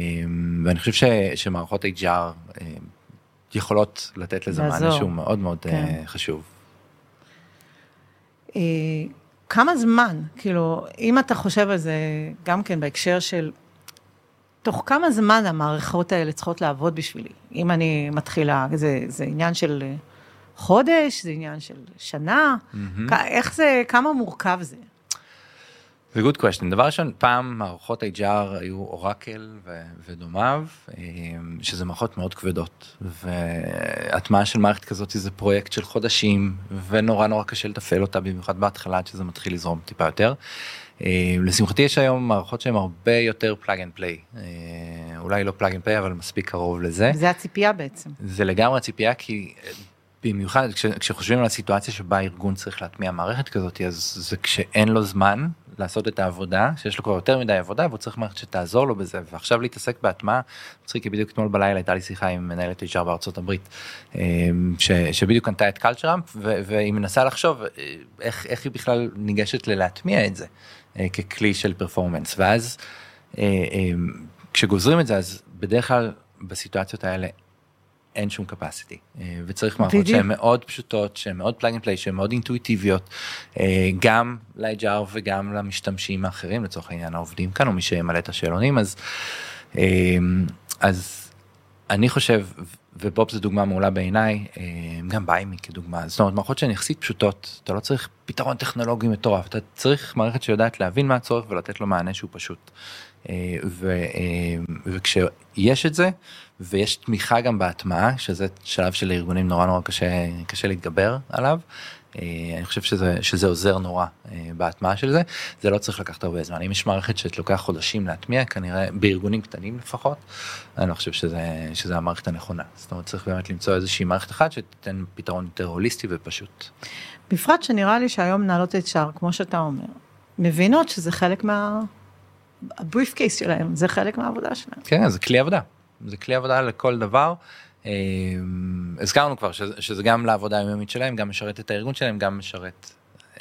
ואני חושב ש, שמערכות HR אה, יכולות לתת לזה מענה שהוא מאוד מאוד אה, כן. חשוב. כמה זמן, כאילו, אם אתה חושב על זה גם כן בהקשר של תוך כמה זמן המערכות האלה צריכות לעבוד בשבילי? אם אני מתחילה, זה, זה עניין של חודש, זה עניין של שנה, mm-hmm. איך זה, כמה מורכב זה? זה good question. דבר ראשון, פעם מערכות HR היו אורקל ו- ודומיו, אה, שזה מערכות מאוד כבדות, והטמעה של מערכת כזאת זה פרויקט של חודשים, ונורא נורא קשה לתפעל אותה, במיוחד בהתחלה, עד שזה מתחיל לזרום טיפה יותר. אה, לשמחתי יש היום מערכות שהן הרבה יותר plug and play, אולי לא plug and play אבל מספיק קרוב לזה. זה הציפייה בעצם. זה לגמרי הציפייה כי אה, במיוחד כש, כשחושבים על הסיטואציה שבה ארגון צריך להטמיע מערכת כזאת אז זה כשאין לו זמן לעשות את העבודה שיש לו כבר יותר מדי עבודה והוא צריך מערכת שתעזור לו בזה ועכשיו להתעסק בהטמעה. מצחיק כי בדיוק אתמול בלילה הייתה לי שיחה עם מנהלת HR בארצות הברית אה, ש, שבדיוק קנתה את Culture Amp והיא מנסה לחשוב איך, איך היא בכלל ניגשת ללהטמיע את זה. אה, ככלי של performance ואז אה, אה, כשגוזרים את זה אז בדרך כלל בסיטואציות האלה אין שום capacity. וצריך מערכות שהן מאוד פשוטות שהן מאוד plug and play שהן מאוד אינטואיטיביות גם ל-HR וגם למשתמשים האחרים לצורך העניין העובדים כאן או מי שימלא את השאלונים. אז אז אני חושב ובוב זה דוגמה מעולה בעיניי, אה, גם ביימי כדוגמה, זאת אומרת מערכות שהן יחסית פשוטות, אתה לא צריך פתרון טכנולוגי מטורף, אתה צריך מערכת שיודעת להבין מה הצורך ולתת לו מענה שהוא פשוט. אה, ו, אה, וכשיש את זה, ויש תמיכה גם בהטמעה, שזה שלב של ארגונים נורא נורא קשה, קשה להתגבר עליו, אני חושב שזה, שזה עוזר נורא אה, בהטמעה של זה, זה לא צריך לקחת הרבה זמן. אם יש מערכת שלוקח חודשים להטמיע, כנראה בארגונים קטנים לפחות, אני לא חושב שזה, שזה המערכת הנכונה. זאת אומרת, צריך באמת למצוא איזושהי מערכת אחת שתיתן פתרון יותר הוליסטי ופשוט. בפרט שנראה לי שהיום מנהלות את שער, כמו שאתה אומר, מבינות שזה חלק מה... הבריף קייס שלהם, זה חלק מהעבודה שלהם. כן, זה כלי עבודה. זה כלי עבודה לכל דבר. אמ, הזכרנו כבר שזה, שזה גם לעבודה היומיומית שלהם, גם משרת את הארגון שלהם, גם משרת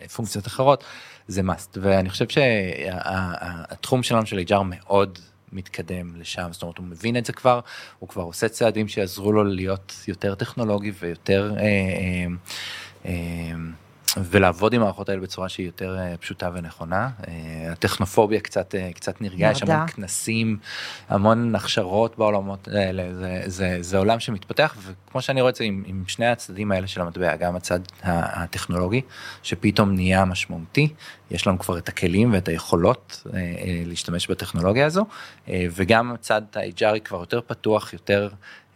אה, פונקציות אחרות, זה must. ואני חושב שהתחום שלנו של HR מאוד מתקדם לשם, זאת אומרת הוא מבין את זה כבר, הוא כבר עושה צעדים שיעזרו לו להיות יותר טכנולוגי ויותר... אה, אה, אה, ולעבוד עם המערכות האלה בצורה שהיא יותר אה, פשוטה ונכונה. אה, הטכנופוביה קצת, אה, קצת נרגעה, יש המון כנסים, המון הכשרות בעולמות האלה, זה, זה, זה עולם שמתפתח, וכמו שאני רואה את זה עם, עם שני הצדדים האלה של המטבע, גם הצד הטכנולוגי, שפתאום נהיה משמעותי, יש לנו כבר את הכלים ואת היכולות להשתמש בטכנולוגיה הזו, וגם הצד ה-HR כבר יותר פתוח, יותר...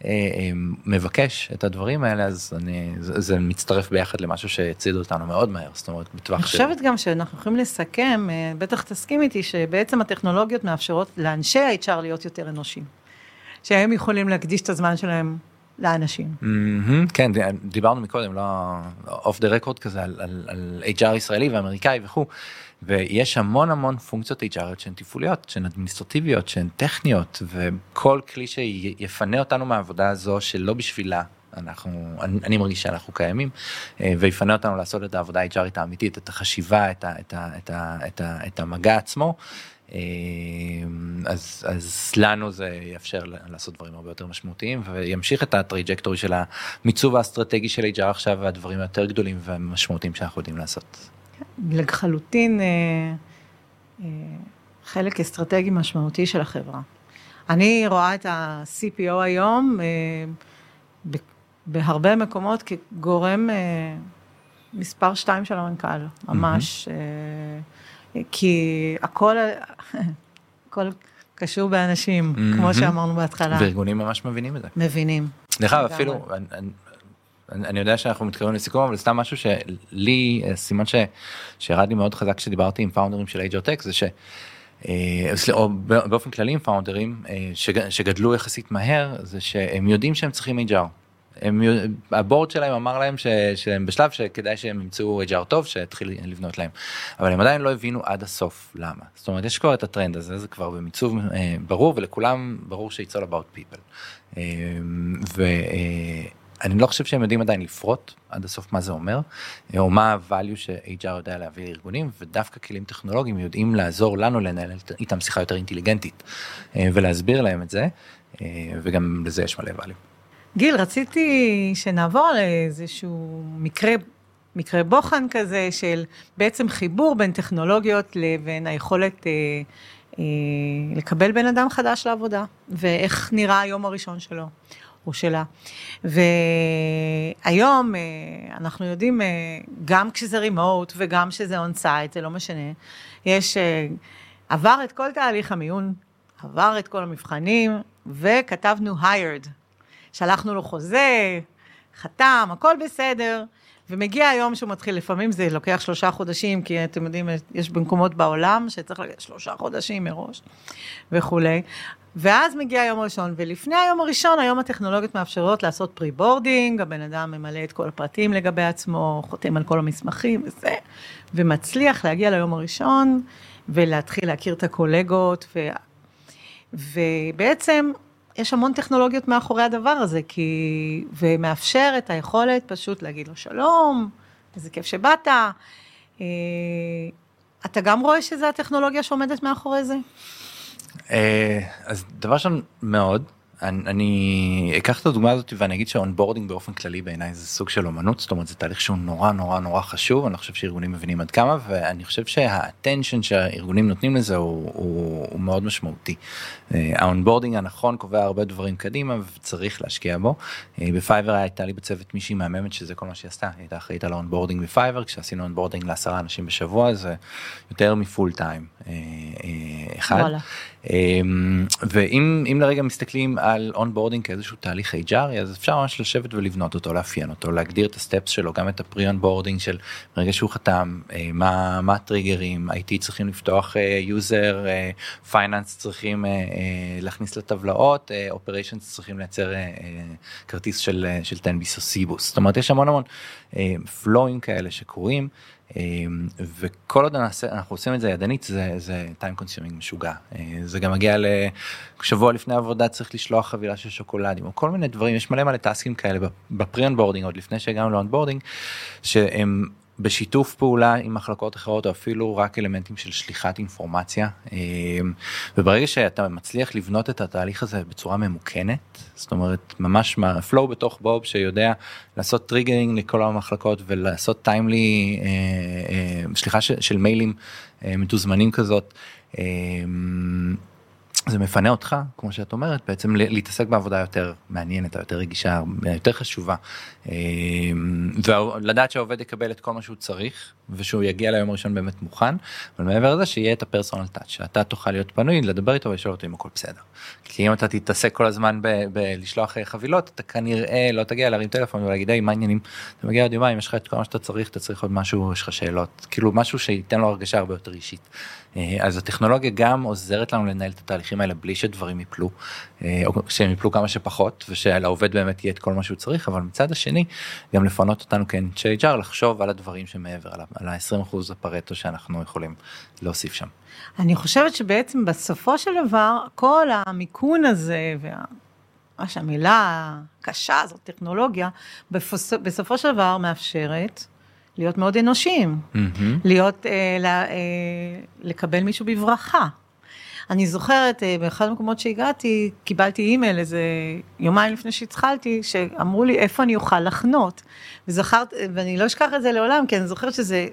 אה, אה, מבקש את הדברים האלה אז אני זה, זה מצטרף ביחד למשהו שהצידו אותנו מאוד מהר זאת אומרת בטווח של... אני חושבת גם שאנחנו יכולים לסכם אה, בטח תסכים איתי שבעצם הטכנולוגיות מאפשרות לאנשי ה-HR להיות יותר אנושיים. שהם יכולים להקדיש את הזמן שלהם לאנשים. Mm-hmm, כן דיברנו מקודם לא אוף דה רקורד כזה על, על, על HR ישראלי ואמריקאי וכו'. ויש המון המון פונקציות HR שהן תפעוליות, שהן אדמיניסטרטיביות, שהן טכניות, וכל כלי שיפנה אותנו מהעבודה הזו שלא בשבילה אנחנו, אני, אני מרגיש שאנחנו קיימים, אה, ויפנה אותנו לעשות את העבודה ה-HRית האמיתית, את החשיבה, את, ה, את, ה, את, ה, את, ה, את המגע עצמו. אה, אז, אז לנו זה יאפשר לעשות דברים הרבה יותר משמעותיים וימשיך את ה trajectory של המיצוב האסטרטגי של HR עכשיו והדברים היותר גדולים והמשמעותיים שאנחנו יודעים לעשות. לחלוטין אה, אה, חלק אסטרטגי משמעותי של החברה. אני רואה את ה-CPO היום אה, בהרבה מקומות כגורם מספר שתיים של המנכ"ל, ממש. כי הכל, הכל קשור באנשים, כמו שאמרנו בהתחלה. וארגונים ממש מבינים את זה. מבינים. דרך אגב, אפילו, אני- אני- יודע שאנחנו מתקרבים לסיכום, אבל סתם משהו שלי, אה, סימן ש- שירד לי מאוד חזק כשדיברתי עם פאונדרים של HR Tech, זה ש... אה, או באופן כללי עם פאונדרים אה, שג- שגדלו יחסית מהר, זה שהם יודעים שהם צריכים HR. הם, הבורד שלהם אמר להם ש, שהם בשלב שכדאי שהם ימצאו HR טוב שיתחיל לבנות להם. אבל הם עדיין לא הבינו עד הסוף למה. זאת אומרת יש כבר את הטרנד הזה זה כבר במיצוב ברור ולכולם ברור ש-it's all about people. אה, ואני לא חושב שהם יודעים עדיין לפרוט עד הסוף מה זה אומר אה, או מה ה-value ש-HR יודע להביא לארגונים ודווקא כלים טכנולוגיים יודעים לעזור לנו לנהל איתם שיחה יותר אינטליגנטית אה, ולהסביר להם את זה אה, וגם לזה יש מלא value. גיל, רציתי שנעבור לאיזשהו מקרה, מקרה בוחן כזה של בעצם חיבור בין טכנולוגיות לבין היכולת אה, אה, לקבל בן אדם חדש לעבודה, ואיך נראה היום הראשון שלו. או שלה. והיום אה, אנחנו יודעים, אה, גם כשזה remote וגם כשזה on-site, זה לא משנה, יש, אה, עבר את כל תהליך המיון, עבר את כל המבחנים, וכתבנו hired. שלחנו לו חוזה, חתם, הכל בסדר, ומגיע היום שהוא מתחיל, לפעמים זה לוקח שלושה חודשים, כי אתם יודעים, יש במקומות בעולם שצריך לגשת שלושה חודשים מראש וכולי. ואז מגיע היום הראשון, ולפני היום הראשון, היום הטכנולוגיות מאפשרות לעשות pre-boarding, הבן אדם ממלא את כל הפרטים לגבי עצמו, חותם על כל המסמכים וזה, ומצליח להגיע ליום הראשון, ולהתחיל להכיר את הקולגות, ו... ובעצם יש המון טכנולוגיות מאחורי הדבר הזה, כי... ומאפשר את היכולת פשוט להגיד לו שלום, איזה כיף שבאת. אה, אתה גם רואה שזה הטכנולוגיה שעומדת מאחורי זה? אה, אז דבר ראשון מאוד אני, אני אקח את הדוגמה הזאת ואני אגיד שה onboarding באופן כללי בעיניי זה סוג של אומנות זאת אומרת זה תהליך שהוא נורא נורא נורא חשוב אני חושב שארגונים מבינים עד כמה ואני חושב שה attention שהארגונים נותנים לזה הוא, הוא, הוא מאוד משמעותי. ה onboarding הנכון קובע הרבה דברים קדימה וצריך להשקיע בו. אה, ב Fiverr הייתה לי בצוות מישהי מהממת שזה כל מה שהיא עשתה היא הייתה אחראית על ה onboarding ב Fiverr כשעשינו onboarding לעשרה אנשים בשבוע זה יותר מ full time אה, אחד. וואלה. אמ, ואם אם לרגע מסתכלים על onboarding כאיזשהו תהליך HR אז אפשר ממש לשבת ולבנות אותו לאפיין אותו להגדיר את ה steps שלו גם את ה pre-onboarding של ברגע שהוא חתם אה, מה מה הטריגרים IT צריכים לפתוח user finance צריכים אה, אה, להכניס לטבלאות operations צריכים לייצר אה, אה, כרטיס של אה, של 10 ביס או סיבוס זאת אומרת יש המון המון פלואים כאלה שקורים. וכל עוד אנחנו עושים את זה ידנית זה זה time consuming משוגע אה, זה גם מגיע לשבוע לפני עבודה צריך לשלוח חבילה של שוקולדים או כל מיני דברים יש מלא מלא טסקים כאלה ב pre-onboarding עוד לפני שהגענו ל onboarding שהם בשיתוף פעולה עם מחלקות אחרות או אפילו רק אלמנטים של שליחת אינפורמציה אמ, וברגע שאתה מצליח לבנות את התהליך הזה בצורה ממוכנת זאת אומרת ממש מה flow בתוך Bob שיודע לעשות triggering לכל המחלקות ולעשות timely שליחה של, של מיילים אה, מתוזמנים כזאת. זה מפנה אותך כמו שאת אומרת בעצם להתעסק בעבודה יותר מעניינת יותר רגישה יותר חשובה אמ, ולדעת שהעובד יקבל את כל מה שהוא צריך ושהוא יגיע ליום הראשון באמת מוכן אבל מעבר לזה שיהיה את הפרסונל טאץ' שאתה תוכל להיות פנוי לדבר איתו ולשאול אותו אם הכל בסדר. כי אם אתה תתעסק כל הזמן בלשלוח אה, חבילות אתה כנראה לא תגיע להרים טלפון ולהגיד היי מה העניינים אתה מגיע עוד יומיים יש לך את כל מה שאתה צריך אתה צריך עוד משהו יש לך שאלות כאילו משהו שייתן לו הרגשה הרבה יותר אישית. אה, אז הטכנולוגיה גם עוזרת לנו לנהל את התהליכים האלה בלי שדברים יפלו אה, או שהם יפלו כמה שפחות ושלעובד באמת יהיה את כל מה שהוא צריך אבל מצד השני גם לפנות אותנו כאנשי HR לחשוב על הדברים שמעבר ה- על ה-20% הפרטו שאנחנו יכולים להוסיף שם. אני חושבת שבעצם בסופו של דבר, כל המיכון הזה, וה... מה שהמילה הקשה הזאת, טכנולוגיה, בפוס... בסופו של דבר מאפשרת להיות מאוד אנושיים, להיות, אה, לה, אה, לקבל מישהו בברכה. אני זוכרת, אה, באחד המקומות שהגעתי, קיבלתי אימייל איזה יומיים לפני שהתחלתי, שאמרו לי איפה אני אוכל לחנות. וזכרת, ואני לא אשכח את זה לעולם, כי אני זוכרת שזה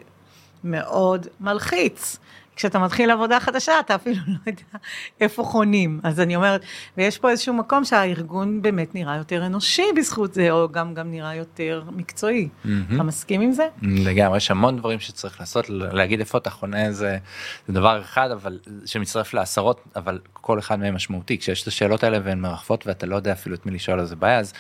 מאוד מלחיץ. כשאתה מתחיל עבודה חדשה, אתה אפילו לא יודע איפה חונים. אז אני אומרת, ויש פה איזשהו מקום שהארגון באמת נראה יותר אנושי בזכות זה, או גם, גם נראה יותר מקצועי. Mm-hmm. אתה מסכים עם זה? לגמרי, יש המון דברים שצריך לעשות, להגיד איפה אתה חונה זה, זה דבר אחד, אבל שמצטרף לעשרות, אבל כל אחד מהם משמעותי. כשיש את השאלות האלה והן מרחפות ואתה לא יודע אפילו את מי לשאול, אז זה בעיה. אז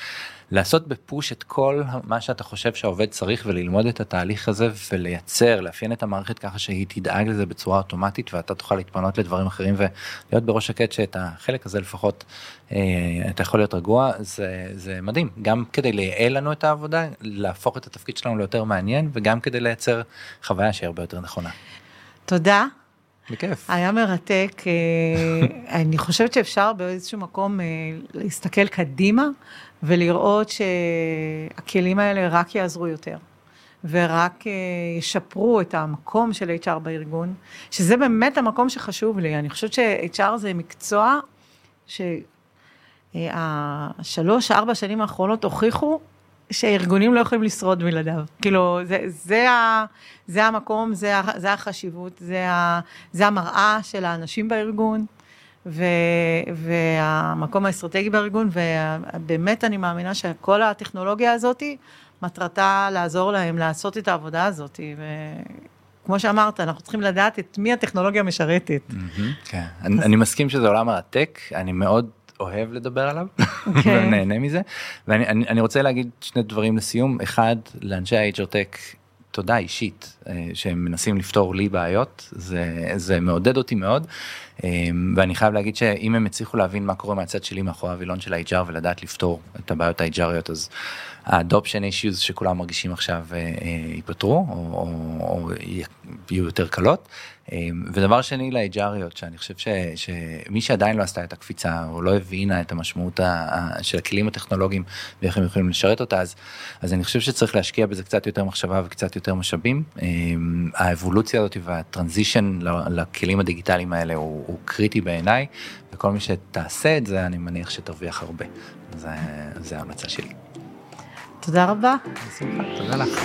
לעשות בפוש את כל מה שאתה חושב שהעובד צריך וללמוד את התהליך הזה ולייצר, לאפיין את המערכת ככה שהיא תדאג לזה בצורה אוטומטית ואתה תוכל להתפנות לדברים אחרים ולהיות בראש שקט שאת החלק הזה לפחות אה, אתה יכול להיות רגוע, זה, זה מדהים, גם כדי לייעל לנו את העבודה, להפוך את התפקיד שלנו ליותר מעניין וגם כדי לייצר חוויה שהיא הרבה יותר נכונה. תודה. בכיף. היה מרתק, אה, אני חושבת שאפשר באיזשהו מקום אה, להסתכל קדימה ולראות שהכלים האלה רק יעזרו יותר, ורק אה, ישפרו את המקום של HR בארגון, שזה באמת המקום שחשוב לי. אני חושבת ש-HR זה מקצוע שהשלוש, ארבע שנים האחרונות הוכיחו שארגונים לא יכולים לשרוד בלעדיו. כאילו, זה, זה, ה, זה המקום, זה, זה החשיבות, זה, ה, זה המראה של האנשים בארגון. ו, והמקום האסטרטגי בארגון, ובאמת אני מאמינה שכל הטכנולוגיה הזאת, מטרתה לעזור להם לעשות את העבודה הזאת. וכמו שאמרת, אנחנו צריכים לדעת את מי הטכנולוגיה משרתת. כן, אני מסכים שזה עולם הטק, אני מאוד אוהב לדבר עליו אוקיי. ונהנה מזה ואני רוצה להגיד שני דברים לסיום אחד לאנשי ה-HR Tech תודה אישית אה, שהם מנסים לפתור לי בעיות זה זה מעודד אותי מאוד אמ, ואני חייב להגיד שאם הם הצליחו להבין מה קורה מהצד שלי מאחורי הווילון של ה-HR ולדעת לפתור את הבעיות ה-HRיות אז ה-adoption issues שכולם מרגישים עכשיו אה, אה, ייפתרו או, או, או יהיו יותר קלות. אמ, ודבר שני ל-HRיות שאני חושב ש, שמי שעדיין לא עשתה את הקפיצה או לא הבינה את המשמעות של הכלים הטכנולוגיים ואיך הם יכולים לשרת אותה אז, אז אני חושב שצריך להשקיע בזה קצת יותר מחשבה וקצת יותר משאבים. אמ, האבולוציה הזאת והטרנזישן לכלים הדיגיטליים האלה הוא, הוא קריטי בעיניי וכל מי שתעשה את זה אני מניח שתרוויח הרבה. זה, זה ההמלצה שלי. תודה רבה. בשמחה, תודה לך.